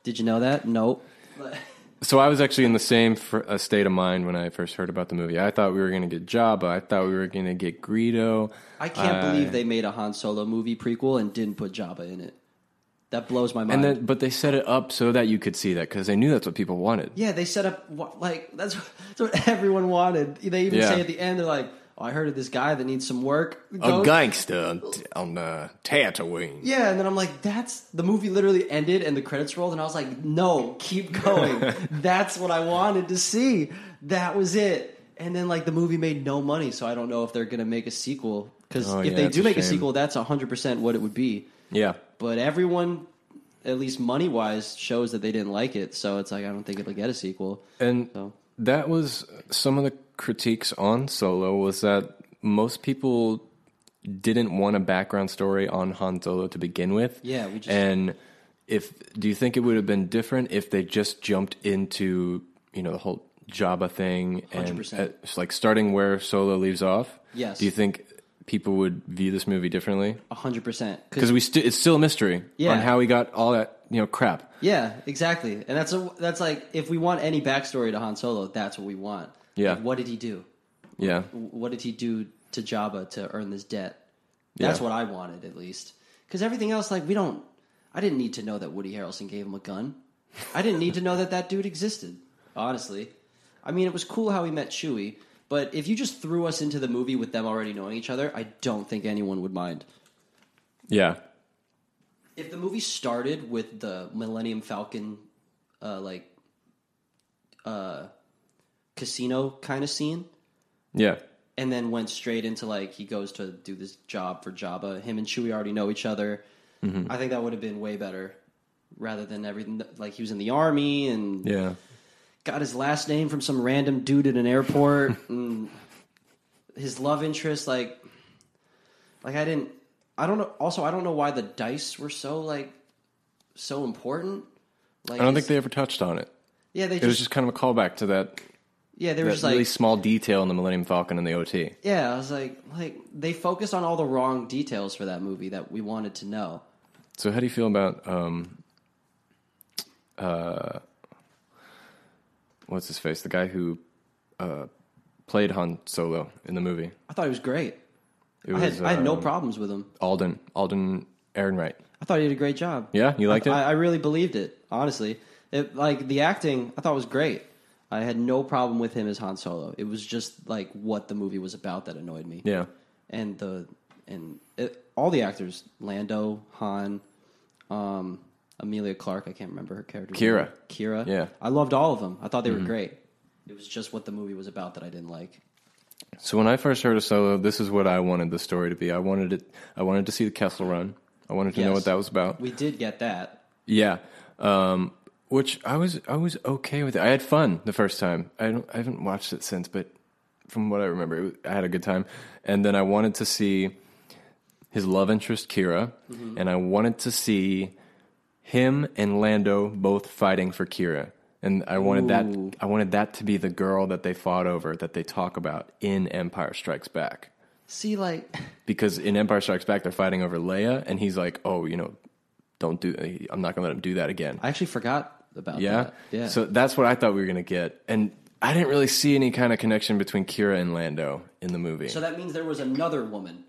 B: Did you know that? Nope.
A: So I was actually in the same fr- uh, state of mind when I first heard about the movie. I thought we were going to get Jabba. I thought we were going to get Greedo.
B: I can't
A: I-
B: believe they made a Han Solo movie prequel and didn't put Jabba in it. That blows my mind.
A: And then, but they set it up so that you could see that because they knew that's what people wanted.
B: yeah, they set up like that's, *laughs* that's what everyone wanted. They even
A: Yeah.
B: say at the end, they're like, "Oh, I heard of this guy that needs some work."
A: A
B: Go-
A: gangster on uh, Tatooine.
B: Yeah, and then I'm like, "That's the movie." Literally ended and the credits rolled, and I was like, "No, keep going." *laughs* that's what I wanted to see. That was it. And then like the movie made no money, so I don't know if they're gonna make a sequel. Because
A: Oh,
B: if
A: yeah,
B: they do
A: a
B: make a sequel, that's 100 percent what it would be.
A: Yeah.
B: but everyone, at least money wise, shows that they didn't like it. So it's like I don't think it'll get a sequel.
A: And
B: So
A: that was some of the critiques on Solo was that most people didn't want a background story on Han Solo to begin with.
B: Yeah, we just-
A: and if do you think it would have been different if they just jumped into you know the whole Jabba thing and
B: 100%.
A: uh, like starting where Solo leaves off?
B: Yes.
A: Do you think people would view this movie differently?
B: hundred percent.
A: Because we st- it's still a mystery
B: Yeah.
A: on how he got all that you know crap.
B: Yeah, exactly. And that's a, that's like if we want any backstory to Han Solo, that's what we want.
A: Yeah.
B: Like, what did he do?
A: Yeah.
B: What did he do to Jabba to earn this debt? That's
A: Yeah.
B: what I wanted, at least. Because everything else, like we don't. I didn't need to know that Woody Harrelson gave him a gun. I didn't need to know that that dude existed. Honestly, I mean, it was cool how he met Chewie, but if you just threw us into the movie with them already knowing each other, I don't think anyone would mind.
A: Yeah.
B: If the movie started with the Millennium Falcon, uh, like, uh, casino kind of scene,
A: Yeah.
B: and then went straight into like he goes to do this job for Jabba. Him and Chewie already know each other. I think that would have been way better, rather than everything like he was in the army and
A: Yeah.
B: got his last name from some random dude at an airport *laughs* and his love interest like like I didn't I don't know also I don't know why the dice were so like so important like
A: I don't think they ever touched on it.
B: yeah they
A: It was
B: just,
A: just kind of a callback to that,
B: yeah
A: there
B: just like
A: really small detail in the Millennium Falcon and the OT.
B: yeah I was like like they focused on all the wrong details for that movie that we wanted to know
A: So how do you feel about um, uh, what's his face? The guy who uh, played Han Solo in the movie.
B: I thought he was great
A: It
B: I had, I had no
A: um,
B: problems with him
A: Alden Alden Ehrenreich.
B: I thought he did a great job
A: Yeah, you liked it.
B: I, I really believed it, honestly. It, like the acting, I thought was great. I had no problem with him as Han Solo. It was just like what the movie was about that annoyed me.
A: yeah,
B: and the and it, all the actors, Lando, Han, um, Emilia Clarke. I can't remember her character.
A: Qi'ra.
B: Qi'ra.
A: Yeah.
B: I loved all of them. I thought they were great. It was just what the movie was about that I didn't like.
A: So when I first heard a Solo, this is what I wanted the story to be. I wanted it. I wanted to see the Kessel Run. I wanted to know what that was about.
B: We did get that.
A: Yeah, um, which I was I was okay with it. I had fun the first time. I don't I haven't watched it since, but from what I remember, it was, I had a good time. And then I wanted to see his love interest Qi'ra, and I wanted to see him and Lando both fighting for Qi'ra. And I wanted
B: Ooh.
A: that I wanted that to be the girl that they fought over that they talk about in Empire Strikes Back.
B: See, like, *laughs*
A: Because in Empire Strikes Back they're fighting over Leia and he's like, "Oh, you know, don't do I'm not going to let him do that again."
B: I actually forgot about
A: Yeah.
B: that. Yeah.
A: So that's what I thought we were going to get. And I didn't really see any kind of connection between Qi'ra and Lando in the movie.
B: so that means there was another woman.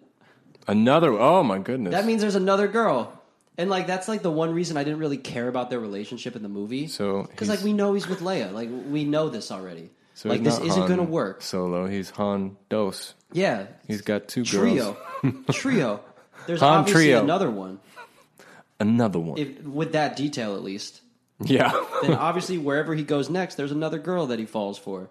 A: Another, oh my goodness.
B: That means there's another girl. And like that's like the one reason I didn't really care about their relationship in the movie.
A: So
B: because like we know he's with Leia, like we know this already.
A: so
B: like this isn't
A: Han
B: to work.
A: Solo. He's Han Dos.
B: Yeah,
A: He's got two
B: trio,
A: girls. *laughs*
B: trio. There's
A: Han
B: obviously
A: trio.
B: another one.
A: Another one.
B: If with that detail at least,
A: yeah.
B: then obviously wherever he goes next, there's another girl that he falls for.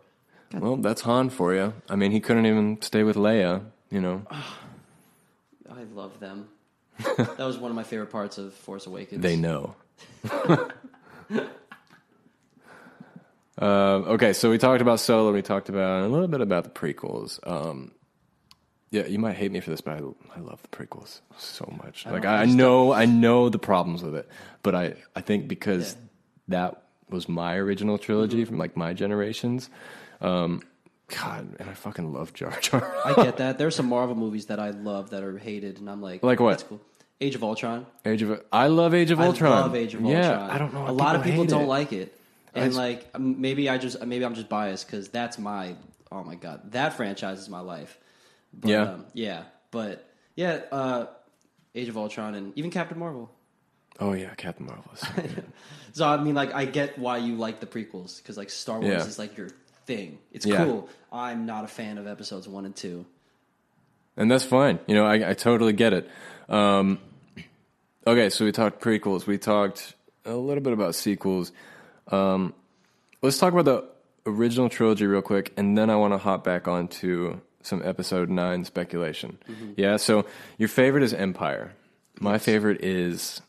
A: well, that's Han for you. I mean, he couldn't even stay with Leia. You know, *sighs*
B: I love them. *laughs* that was one of my favorite parts of Force Awakens.
A: they know. *laughs* Uh, okay, so we talked about Solo. We talked about a little bit about the prequels. Um, yeah, you might hate me for this, but I, I love the prequels so much. like
B: I
A: I, know, I know the problems with it, but I, I think because
B: Yeah.
A: that was my original trilogy from like my generations. Um, God, and I fucking love Jar Jar.
B: I get that. There's some Marvel movies that I love that are hated, and I'm like,
A: Like what?
B: That's cool. Age of Ultron.
A: Age of I love Age of Ultron.
B: I love Age of
A: yeah,
B: Ultron.
A: I don't know.
B: A lot of people don't
A: it.
B: like it, and
A: just-
B: like um, maybe I just maybe I'm just biased because that's my oh my god that franchise is my life. But,
A: Yeah.
B: um, yeah, but yeah, uh, Age of Ultron and even Captain Marvel.
A: Oh yeah, Captain Marvel. is so *laughs* good.
B: So I mean, like I get why you like the prequels because like Star Wars
A: Yeah.
B: is like your thing. It's
A: Yeah.
B: cool. I'm not a fan of episodes one and two.
A: and that's fine. You know, I, I totally get it. Um, okay, so we talked prequels. We talked a little bit about sequels. Um, let's talk about the original trilogy real quick, and then I want to hop back onto some episode nine speculation.
B: Mm-hmm.
A: Yeah, so your favorite is Empire. My favorite is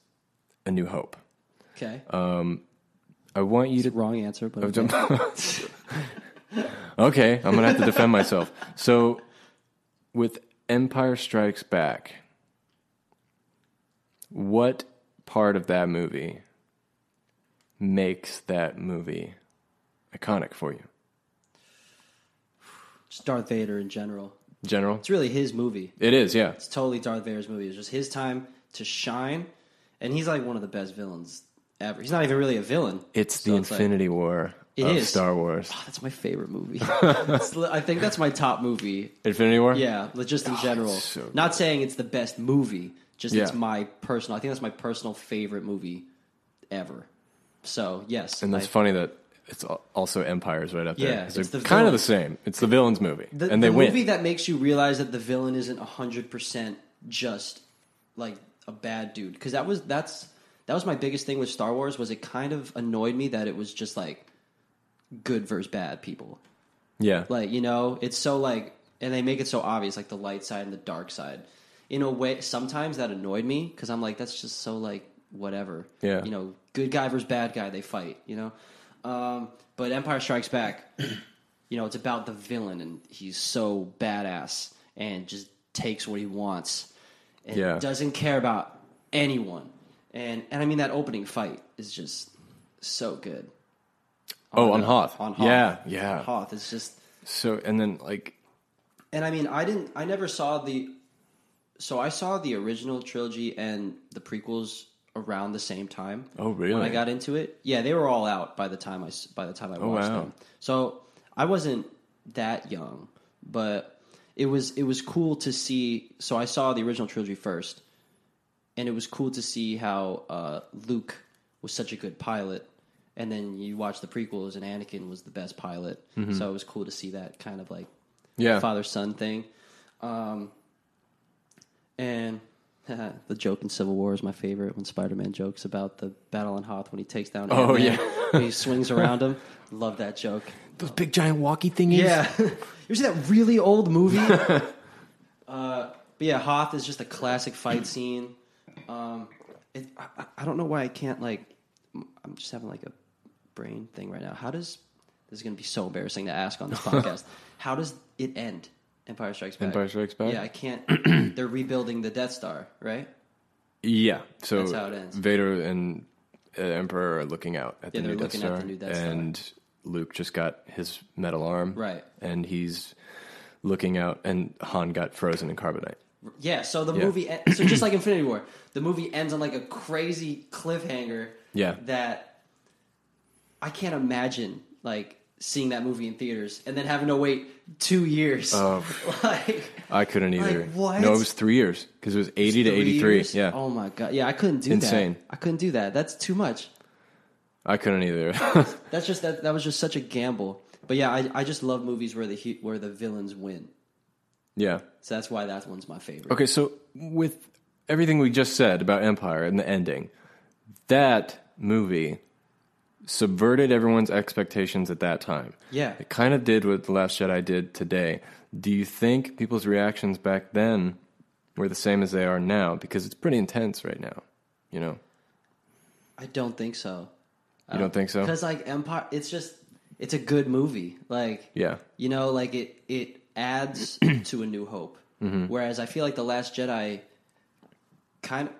A: A New Hope.
B: Okay.
A: Um, I want you to
B: Wrong answer, but okay. *laughs* *laughs*
A: okay, I'm gonna have to defend myself. So, with Empire Strikes Back, what part of that movie makes that movie iconic for you?
B: just Darth Vader in general.
A: General,
B: It's really his movie.
A: it is. Yeah,
B: It's totally Darth Vader's movie. It's just his time to shine, and he's like one of the best villains ever. He's not even really a villain.
A: it's
B: So
A: the
B: like-
A: Infinity War
B: It
A: of
B: is.
A: Star Wars.
B: Oh, that's my favorite movie. *laughs* I think that's my top movie.
A: Infinity War.
B: Yeah, just in oh, general.
A: Oh, so good.
B: Not saying it's the best movie. Just it's my personal. I think that's my personal favorite movie ever. So yes,
A: and that's
B: I-
A: funny that it's also Empire's right up there.
B: Yeah, it's the
A: kind of the same. It's the villain's movie,
B: the,
A: and they
B: the
A: win.
B: movie that makes you realize that the villain isn't hundred percent just like a bad dude. Because that was that's that was my biggest thing with Star Wars was it kind of annoyed me that it was just like good versus bad people.
A: yeah,
B: Like you know, it's so like, and they make it so obvious, like the light side and the dark side. In a way, sometimes that annoyed me because I'm like, that's just so like whatever.
A: Yeah.
B: You know, good guy versus bad guy, they fight. You know, um, but Empire Strikes Back, *clears throat* you know, it's about the villain and he's so badass and just takes what he wants and
A: Yeah.
B: doesn't care about anyone. And and I mean that opening fight is just so good.
A: Oh, on
B: uh,
A: Hoth.
B: On Hoth.
A: Yeah, yeah.
B: On Hoth. It's just
A: So and then like
B: and I mean, I didn't. I never saw the. So I saw the original trilogy and the prequels around the same time.
A: Oh, really?
B: When I got into it, yeah, they were all out by the time I by the time I watched
A: wow.
B: them. So I wasn't that young, but it was it was cool to see. So I saw the original trilogy first, and it was cool to see how uh, Luke was such a good pilot. And then you watch the prequels, and Anakin was the best pilot. So it was cool to see that kind of like
A: Mm-hmm. yeah.
B: father son thing. Um, and *laughs* the joke in Civil War is my favorite when Spider Man jokes about the battle on Hoth when he takes down.
A: Oh,
B: Ant-Man, when *laughs* he swings around him. Love that joke.
A: Those big giant walkie thingies.
B: Yeah, *laughs* you see that really old movie? uh, but yeah, Hoth is just a classic fight scene. Um, it, I, I- I don't know why I can't like. I'm just having like a brain thing right now. How does this is going to be so embarrassing to ask on this podcast? *laughs* How does it end? Empire Strikes Back.
A: Empire Strikes Back?
B: Yeah, I can't. *clears throat* they're rebuilding the Death Star, right?
A: Yeah. So
B: That's how it ends.
A: Vader and uh, Emperor are looking out at
B: Yeah,
A: the new Death
B: looking at
A: Star,
B: the new Death Star.
A: and Luke just got his metal arm,
B: Right.
A: And he's looking out, and Han got frozen in carbonite.
B: Yeah. So the
A: Yeah.
B: movie. So just like *clears throat* Infinity War, the movie ends on like a crazy cliffhanger.
A: Yeah.
B: That I can't imagine like seeing that movie in theaters and then having to wait two years.
A: Oh. *laughs*
B: like
A: I couldn't either.
B: Like, what?
A: No, it was three years because it was eighty to eighty
B: three.
A: Yeah,
B: Oh my god. Yeah, I couldn't do
A: Insane.
B: that. Insane. I couldn't do that. That's too much.
A: I couldn't either. *laughs*
B: That's just that. That was just such a gamble. But yeah, I, I just love movies where the he- where the villains win.
A: yeah.
B: So that's why that one's my favorite.
A: Okay, so with everything we just said about Empire and the ending, that movie subverted everyone's expectations at that time.
B: Yeah.
A: It kind of did what The Last Jedi did today. Do you think people's reactions back then were the same as they are now? Because it's pretty intense right now, you know?
B: I don't think so.
A: You don't think so?
B: Because like Empire, it's just it's a good movie. Like
A: Yeah.
B: you know, like it it adds *clears throat* to A New Hope.
A: Mm-hmm.
B: Whereas I feel like the Last Jedi kind of.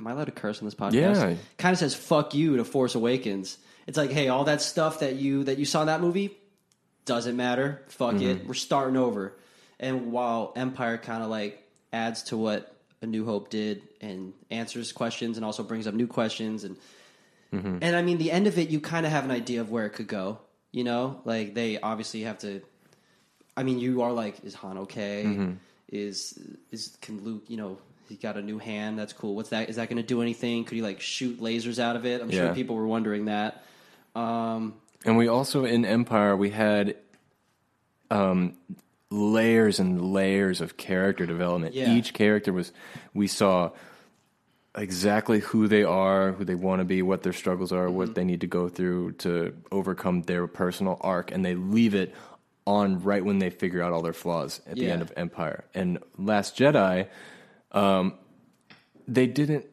B: Am I allowed to curse on this podcast?
A: Yeah.
B: Kind of says "fuck you" to Force Awakens. It's like, hey, all that stuff that you that you saw in that movie doesn't matter. Fuck
A: Mm-hmm.
B: it. We're starting over. And while Empire kind of like adds to what A New Hope did and answers questions and also brings up new questions and
A: Mm-hmm.
B: and I mean the end of it, you kind of have an idea of where it could go. You know, like they obviously have to. I mean, you are like, is Han okay?
A: Mm-hmm.
B: Is is can Luke? You know, he got a new hand. That's cool. What's that? Is that going to do anything? Could he like shoot lasers out of it? I'm
A: Yeah.
B: sure people were wondering that. Um,
A: And we also in Empire we had um, layers and layers of character development.
B: Yeah.
A: Each character was we saw exactly who they are, who they want to be, what their struggles are,
B: Mm-hmm.
A: what they need to go through to overcome their personal arc, and they leave it on right when they figure out all their flaws at the
B: Yeah.
A: end of Empire. And Last Jedi, um, they didn't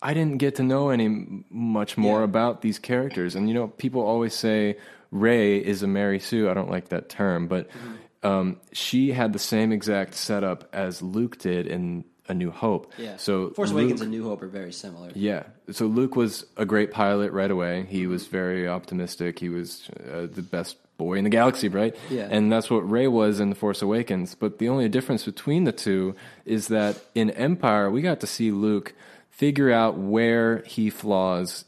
A: I didn't get to know any much more
B: Yeah.
A: about these characters. And you know, people always say Rey is a Mary Sue. I don't like that term, but
B: Mm-hmm.
A: um, she had the same exact setup as Luke did in A New Hope.
B: Yeah.
A: So
B: Force
A: Luke-
B: Awakens and New Hope are very similar.
A: yeah. So Luke was a great pilot right away. He was very optimistic. He was uh, the best boy in the galaxy, right?
B: Yeah.
A: And that's what Rey was in The Force Awakens. But the only difference between the two is that in Empire, we got to see Luke figure out where he flaws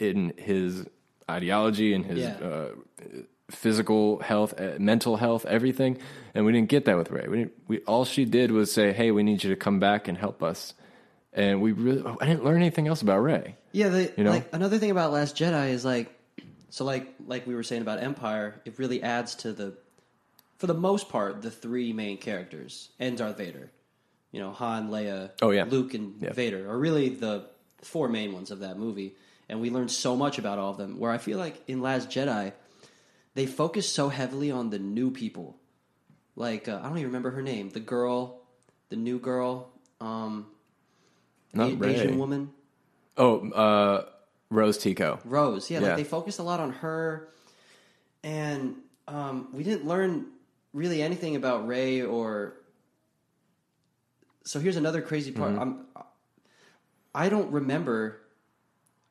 A: in his ideology and his
B: Yeah.
A: uh, physical health, uh, mental health, everything. And we didn't get that with Rey. We didn't, we all she did was say, "Hey, we need you to come back and help us." And we really, I didn't learn anything else about Rey.
B: Yeah, the,
A: You know?
B: like another thing about Last Jedi is like, so like like we were saying about Empire, it really adds to the, for the most part, the three main characters and Darth Vader. You know, Han, Leia,
A: Oh, yeah.
B: Luke, and
A: Yeah.
B: Vader are really the four main ones of that movie, and we learned so much about all of them. Where I feel like in Last Jedi, they focus so heavily on the new people. Like uh, I don't even remember her name, the girl, the new girl, um,
A: Not Rey.
B: Asian woman.
A: Oh, uh, Rose Tico.
B: Rose. Yeah,
A: Yeah.
B: like they focused a lot on her, and um, we didn't learn really anything about Rey or. So here's another crazy part.
A: Mm-hmm.
B: I'm, I don't remember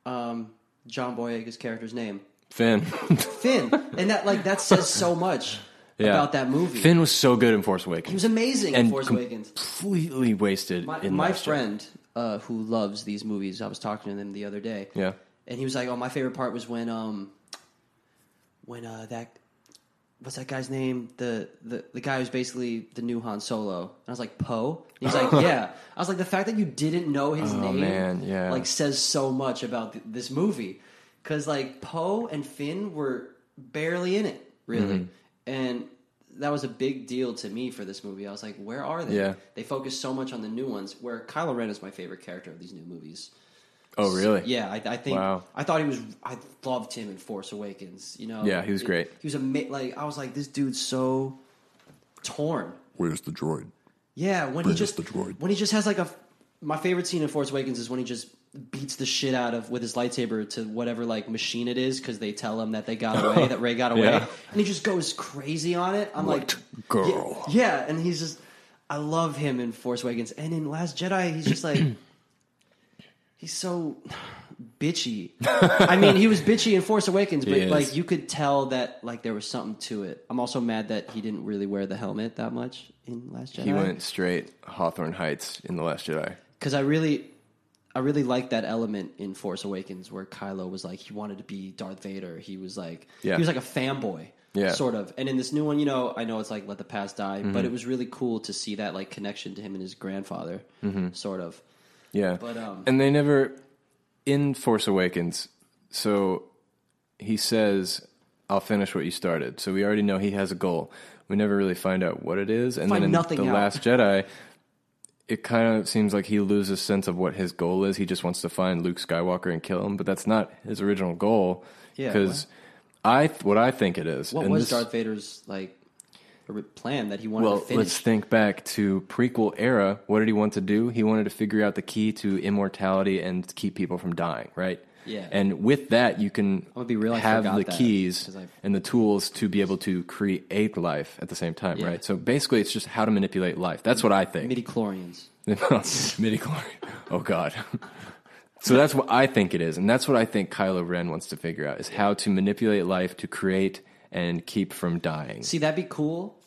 B: um, John Boyega's character's name,
A: Finn. *laughs*
B: Finn, and that like that says so much *laughs*
A: Yeah.
B: about that movie.
A: Finn was so good in Force Awakens.
B: he was amazing in Force Awakens.
A: Completely wasted
B: My,
A: in
B: my friend uh, who loves these movies, I was talking to him the other day.
A: Yeah.
B: and he was like, "Oh, my favorite part was when um when uh that what's that guy's name? The the the guy who's basically the new Han Solo." And I was like, "Poe." He's like, *laughs* "Yeah." I was like, "The fact that you didn't know his
A: Oh,
B: name,
A: man, yeah.
B: like says so much about th- this movie." Because like Poe and Finn were barely in it, really,
A: Mm-hmm.
B: and that was a big deal to me for this movie. I was like, "Where are they?"
A: Yeah.
B: They focus so much on the new ones. Where Kylo Ren is my favorite character of these new movies.
A: Oh, really?
B: Yeah, I, I think.
A: Wow.
B: I thought he was. I loved him in Force Awakens. You know.
A: Yeah, he was
B: It-
A: great.
B: He was ama- Like I was like, this dude's so torn.
C: Where's the droid?
B: Yeah, when
C: Bring
B: he just
C: the droid.
B: when he just has like a. My favorite scene in Force Awakens is when he just beats the shit out of with his lightsaber to whatever like machine it is because they tell him that they got away, *laughs* that Rey got away,
A: Yeah.
B: and he just goes crazy on it. I'm like,
C: girl.
B: yeah, yeah, and he's just. I love him in Force Awakens, and in Last Jedi, he's just like. *clears throat* he's so bitchy. I mean, he was bitchy in Force Awakens, but like you could tell that like there was something to it. I'm also mad that he didn't really wear the helmet that much in Last Jedi.
A: He went straight Hawthorne Heights in The Last Jedi.
B: because I really, I really like that element in Force Awakens where Kylo was like he wanted to be Darth Vader. He was like
A: Yeah.
B: he was like a fanboy.
A: Yeah.
B: Sort of. And in this new one, you know, I know it's like let the past die,
A: Mm-hmm.
B: but it was really cool to see that like connection to him and his grandfather, sort of.
A: Yeah.
B: But, um,
A: and they never in Force Awakens. So he says, "I'll finish what you started." So we already know he has a goal. We never really find out what it is, and
B: Find
A: then in
B: nothing
A: the
B: out.
A: Last Jedi, *laughs* it kind of seems like he loses sense of what his goal is. He just wants to find Luke Skywalker and kill him, but that's not his original goal.
B: Yeah,
A: because I what I think it is.
B: What was
A: this-
B: Darth Vader's like plan that he wanted
A: well,
B: to finish?
A: let's think back to prequel era. What did he want to do? He wanted to figure out the key to immortality and keep people from dying, right?
B: Yeah.
A: And with that, you can
B: real,
A: have the
B: that,
A: keys and the tools to be able to create life at the same time,
B: Yeah.
A: right? So basically, it's just how to manipulate life. That's what I think.
B: Midi chlorians. *laughs*
A: Midi Oh God. *laughs* So that's what I think it is, and that's what I think Kylo Ren wants to figure out: is how to manipulate life to create and keep from dying.
B: See, that'd be cool.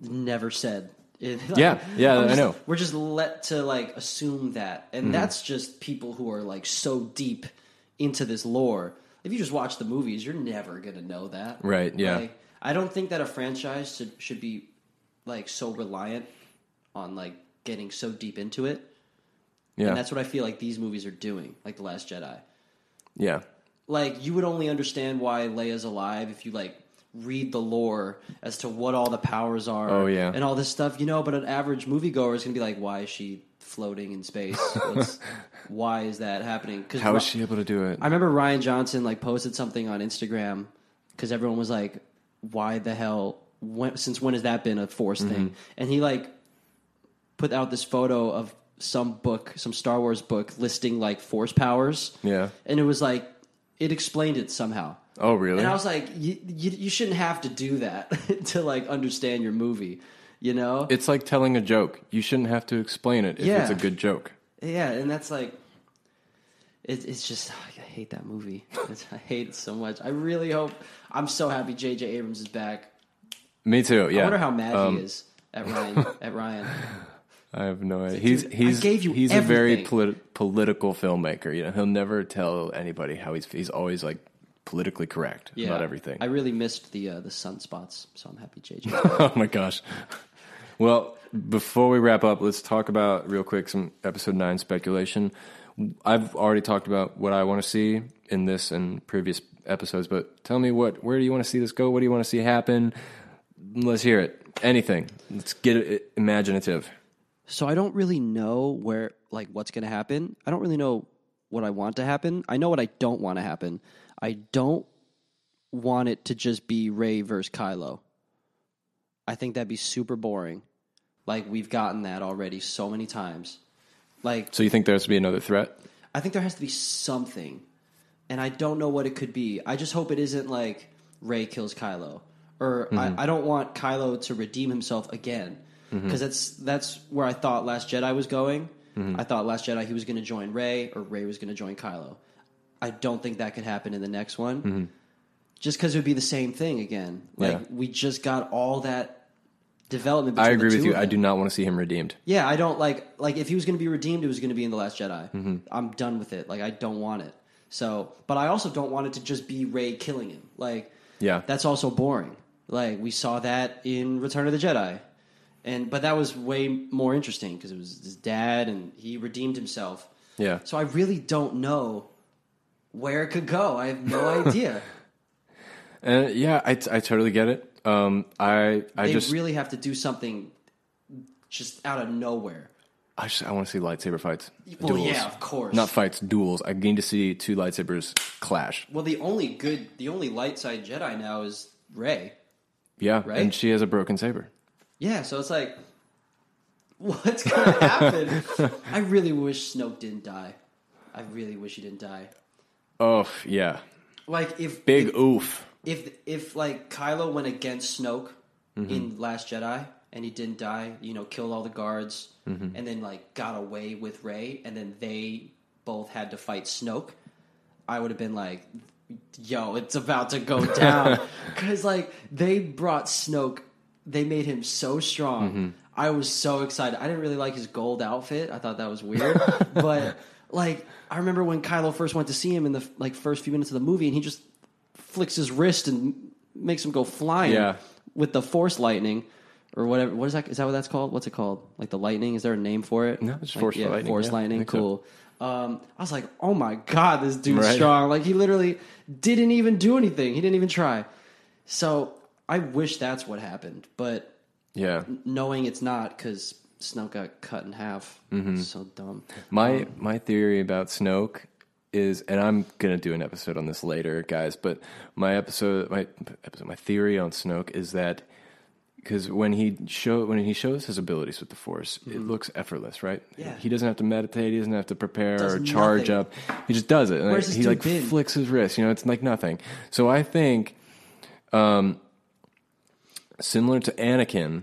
B: Never said. It- *laughs*
A: Yeah, yeah,
B: I'm
A: I know. Mm-hmm.
B: We're just let to like assume that, and that's just people who are like so deep into this lore. If you just watch the movies, you're never gonna know that,
A: Right, yeah.
B: Like, I don't think that a franchise should should be like so reliant on like getting so deep into it,
A: Yeah,
B: and that's what I feel like these movies are doing, like the Last Jedi.
A: yeah.
B: like you would only understand why Leia's alive if you like read the lore as to what all the powers are.
A: Oh, yeah.
B: and all this stuff, you know. But an average moviegoer is gonna be like, "Why is she floating in space? What's, *laughs* why is that happening?" Because
A: How is she able to do it?
B: I remember Rian Johnson like posted something on Instagram because everyone was like, "Why the hell? When, since when has that been a force
A: Mm-hmm.
B: thing?" And he like put out this photo of some book, some Star Wars book listing like force powers.
A: Yeah.
B: And it was like it explained it somehow.
A: Oh, really?
B: And I was like, you, you, you shouldn't have to do that *laughs* to like understand your movie, you know?
A: it's like telling a joke. You shouldn't have to explain it if
B: Yeah.
A: it's a good joke.
B: yeah, and that's like, it, it's just I hate that movie. *laughs* It's, I hate it so much. I really hope. I'm so happy J.J. Abrams is back.
A: Me too. Yeah.
B: I wonder how mad
A: Um,
B: he is at *laughs* Rian. at Rian.
A: I have no idea. He's he's
B: gave you
A: he's a very
B: everything.
A: polit- political filmmaker. You know, he'll never tell anybody how he's he's always like politically correct
B: Yeah,
A: about everything.
B: I really missed the uh, the sunspots, so I'm happy J.J. *laughs*
A: oh my gosh. Well, before we wrap up, let's talk about real quick some episode nine speculation. I've already talked about what I want to see in this and previous episodes, but tell me what where do you want to see this go? What do you want to see happen? Let's hear it. Anything. Let's get it imaginative.
B: So I don't really know where like what's going to happen. I don't really know what I want to happen. I know what I don't want to happen. I don't want it to just be Rey versus Kylo. I think that'd be super boring. Like we've gotten that already so many times. Like
A: So you think there has to be another threat?
B: I think there has to be something, and I don't know what it could be. I just hope it isn't like Rey kills Kylo, or I, mm-hmm. I don't want Kylo to redeem himself again mm-hmm. because that's that's where I thought Last Jedi was going. Mm-hmm. I thought Last Jedi he was going to join Rey, or Rey was going to join Kylo. I don't think that could happen in the next one, just because it would be the same thing again. Like
A: Yeah.
B: we just got all that development.
A: I agree with you. I do not want to see him redeemed.
B: Yeah, I don't like like if he was going to be redeemed, it was going to be in the Last Jedi.
A: Mm-hmm.
B: I'm done with it. Like I don't want it. So, but I also don't want it to just be Rey killing him. Like
A: Yeah.
B: that's also boring. Like we saw that in Return of the Jedi, and but that was way more interesting because it was his dad and he redeemed himself.
A: Yeah.
B: So I really don't know where it could go. I have no *laughs* idea.
A: And yeah, I, I totally get it. Um, I I
B: they
A: just
B: really have to do something just out of nowhere.
A: I just I want to see lightsaber fights.
B: Well,
A: duels.
B: yeah, of course.
A: Not fights, duels. I need to see two lightsabers clash.
B: Well, the only good, the only light side Jedi now is Rey.
A: Yeah,
B: Right?
A: and she has a broken saber.
B: Yeah, so it's like, what's gonna *laughs* happen? I really wish Snoke didn't die. I really wish he didn't die.
A: Oh yeah,
B: Like if
A: big
B: if,
A: oof.
B: If if like Kylo went against Snoke
A: Mm-hmm.
B: in Last Jedi and he didn't die, you know, killed all the guards,
A: Mm-hmm.
B: and then like got away with Rey, and then they both had to fight Snoke. I would have been like, "Yo, it's about to go *laughs* down," because like they brought Snoke, they made him so strong.
A: Mm-hmm.
B: I was so excited. I didn't really like his gold outfit. I thought that was weird, *laughs* but like I remember when Kylo first went to see him in the like first few minutes of the movie, and he just flicks his wrist and makes him go flying
A: Yeah.
B: with the force lightning or whatever. What is that? Is that what that's called? What's it called? Like the lightning? Is there a name for it?
A: No, it's
B: Like,
A: force
B: yeah,
A: lightning,
B: Force
A: yeah, I
B: lightning.
A: think so.
B: Cool. Um, I was like, oh my god, this dude's
A: Right.
B: strong. Like he literally didn't even do anything. He didn't even try. So I wish that's what happened, but
A: Yeah,
B: knowing it's not because Snoke got cut in half.
A: Mm-hmm.
B: So dumb.
A: my
B: Um,
A: my theory about Snoke is, and I'm gonna do an episode on this later, guys. But my episode, my episode, my theory on Snoke is that because when he show when he shows his abilities with the Force, it looks effortless, right?
B: Mm-hmm. Yeah.
A: he doesn't have to meditate. He doesn't have to prepare
B: Does
A: or charge
B: nothing.
A: up. He just does it. Like, he like flicks his wrist. You know, it's like nothing. So I think, um, similar to Anakin,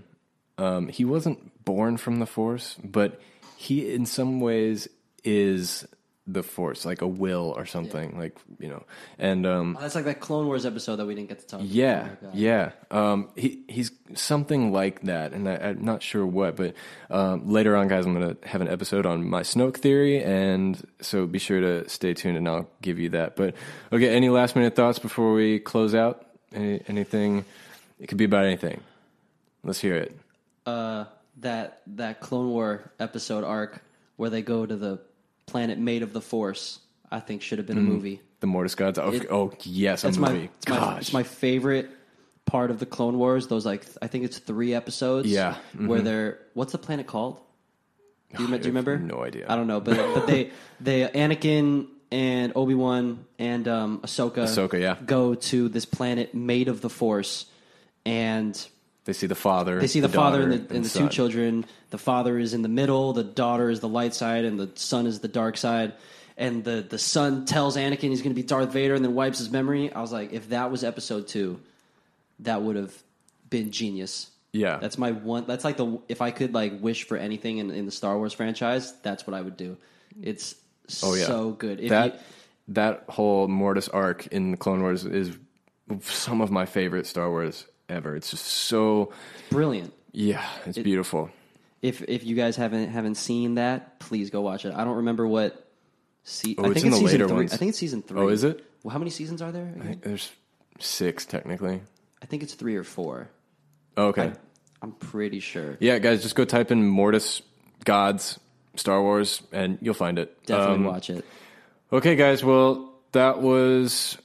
A: um, he wasn't born from the Force, but he, in some ways, is the Force, like a will or something, like you know. And um,
B: Oh, that's like that Clone Wars episode that we didn't get to talk.
A: yeah,
B: Oh my God.
A: yeah. Um, he he's something like that, and I, I'm not sure what. But um, later on, guys, I'm going to have an episode on my Snoke theory, and so be sure to stay tuned, and I'll give you that. But okay, any last minute thoughts before we close out? Any, anything? It could be about anything. Let's hear it.
B: uh, that that Clone War episode arc where they go to the planet made of the Force, I think should have been a movie.
A: The Mortis Gods. Oh,
B: It-
A: oh yes, a
B: That's
A: movie.
B: my, it's my
A: Gosh,
B: it's my favorite part of the Clone Wars. Those like I think it's three episodes.
A: Yeah,
B: where
A: mhm.
B: they're what's the planet called? Do you,
A: I
B: do you remember?
A: no idea.
B: I don't know, but but they *laughs* they Anakin and Obi Wan and um, Ahsoka,
A: Ahsoka, yeah.
B: go to this planet made of the Force, and
A: They see the father.
B: They see the, father and the, and the two children. The father is in the middle. The daughter is the light side, and the son is the dark side. And the the son tells Anakin he's going to be Darth Vader, and then wipes his memory. I was like, if that was Episode two, that would have been genius.
A: Yeah.
B: That's my one. That's like the if I could like wish for anything in, in the Star Wars franchise, that's what I would do. It's
A: Oh, yeah.
B: so good. If
A: that
B: you-
A: that whole Mortis arc in the Clone Wars is some of my favorite Star Wars ever. It's just so
B: brilliant.
A: yeah, it's beautiful.
B: If if you guys haven't haven't seen that, please go watch it. I don't remember what. Se-
A: Oh,
B: I
A: it's
B: think
A: in
B: it's
A: the
B: season
A: later
B: three.
A: ones.
B: I think it's season three.
A: Oh, is it?
B: Well, how many seasons are there? again?
A: There's six technically.
B: I think it's three or four.
A: Oh, okay.
B: I'm pretty sure.
A: yeah, guys, just go type in Mortis Gods Star Wars and you'll find it.
B: Definitely
A: Um,
B: watch it.
A: Okay, guys. Well, that was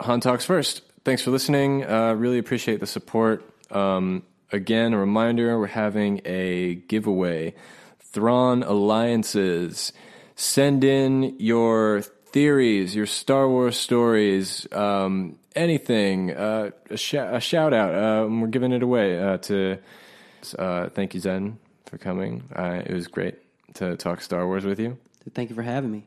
A: Han Talks First. Thanks for listening. Uh, really appreciate the support. Um, again, a reminder we're having a giveaway. Thrawn Alliances. Send in your theories, your Star Wars stories, um, anything, uh, a, sh- a shout out. Um, we're giving it away uh, to. Uh, thank you, Zen, for coming. Uh, it was great to talk Star Wars with you.
B: Thank you for having me.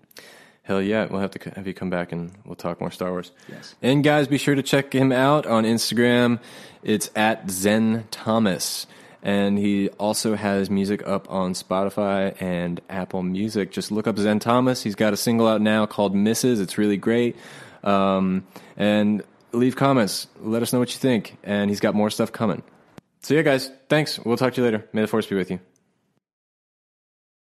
A: Hell yeah, we'll have to have you come back and we'll talk more Star Wars.
B: Yes.
A: And guys, be sure to check him out on Instagram. It's at Zen Thomas. And he also has music up on Spotify and Apple Music. Just look up Zen Thomas. He's got a single out now called Misses. It's really great. Um, and leave comments. Let us know what you think. And he's got more stuff coming. So yeah, guys, thanks. We'll talk to you later. May the force be with you.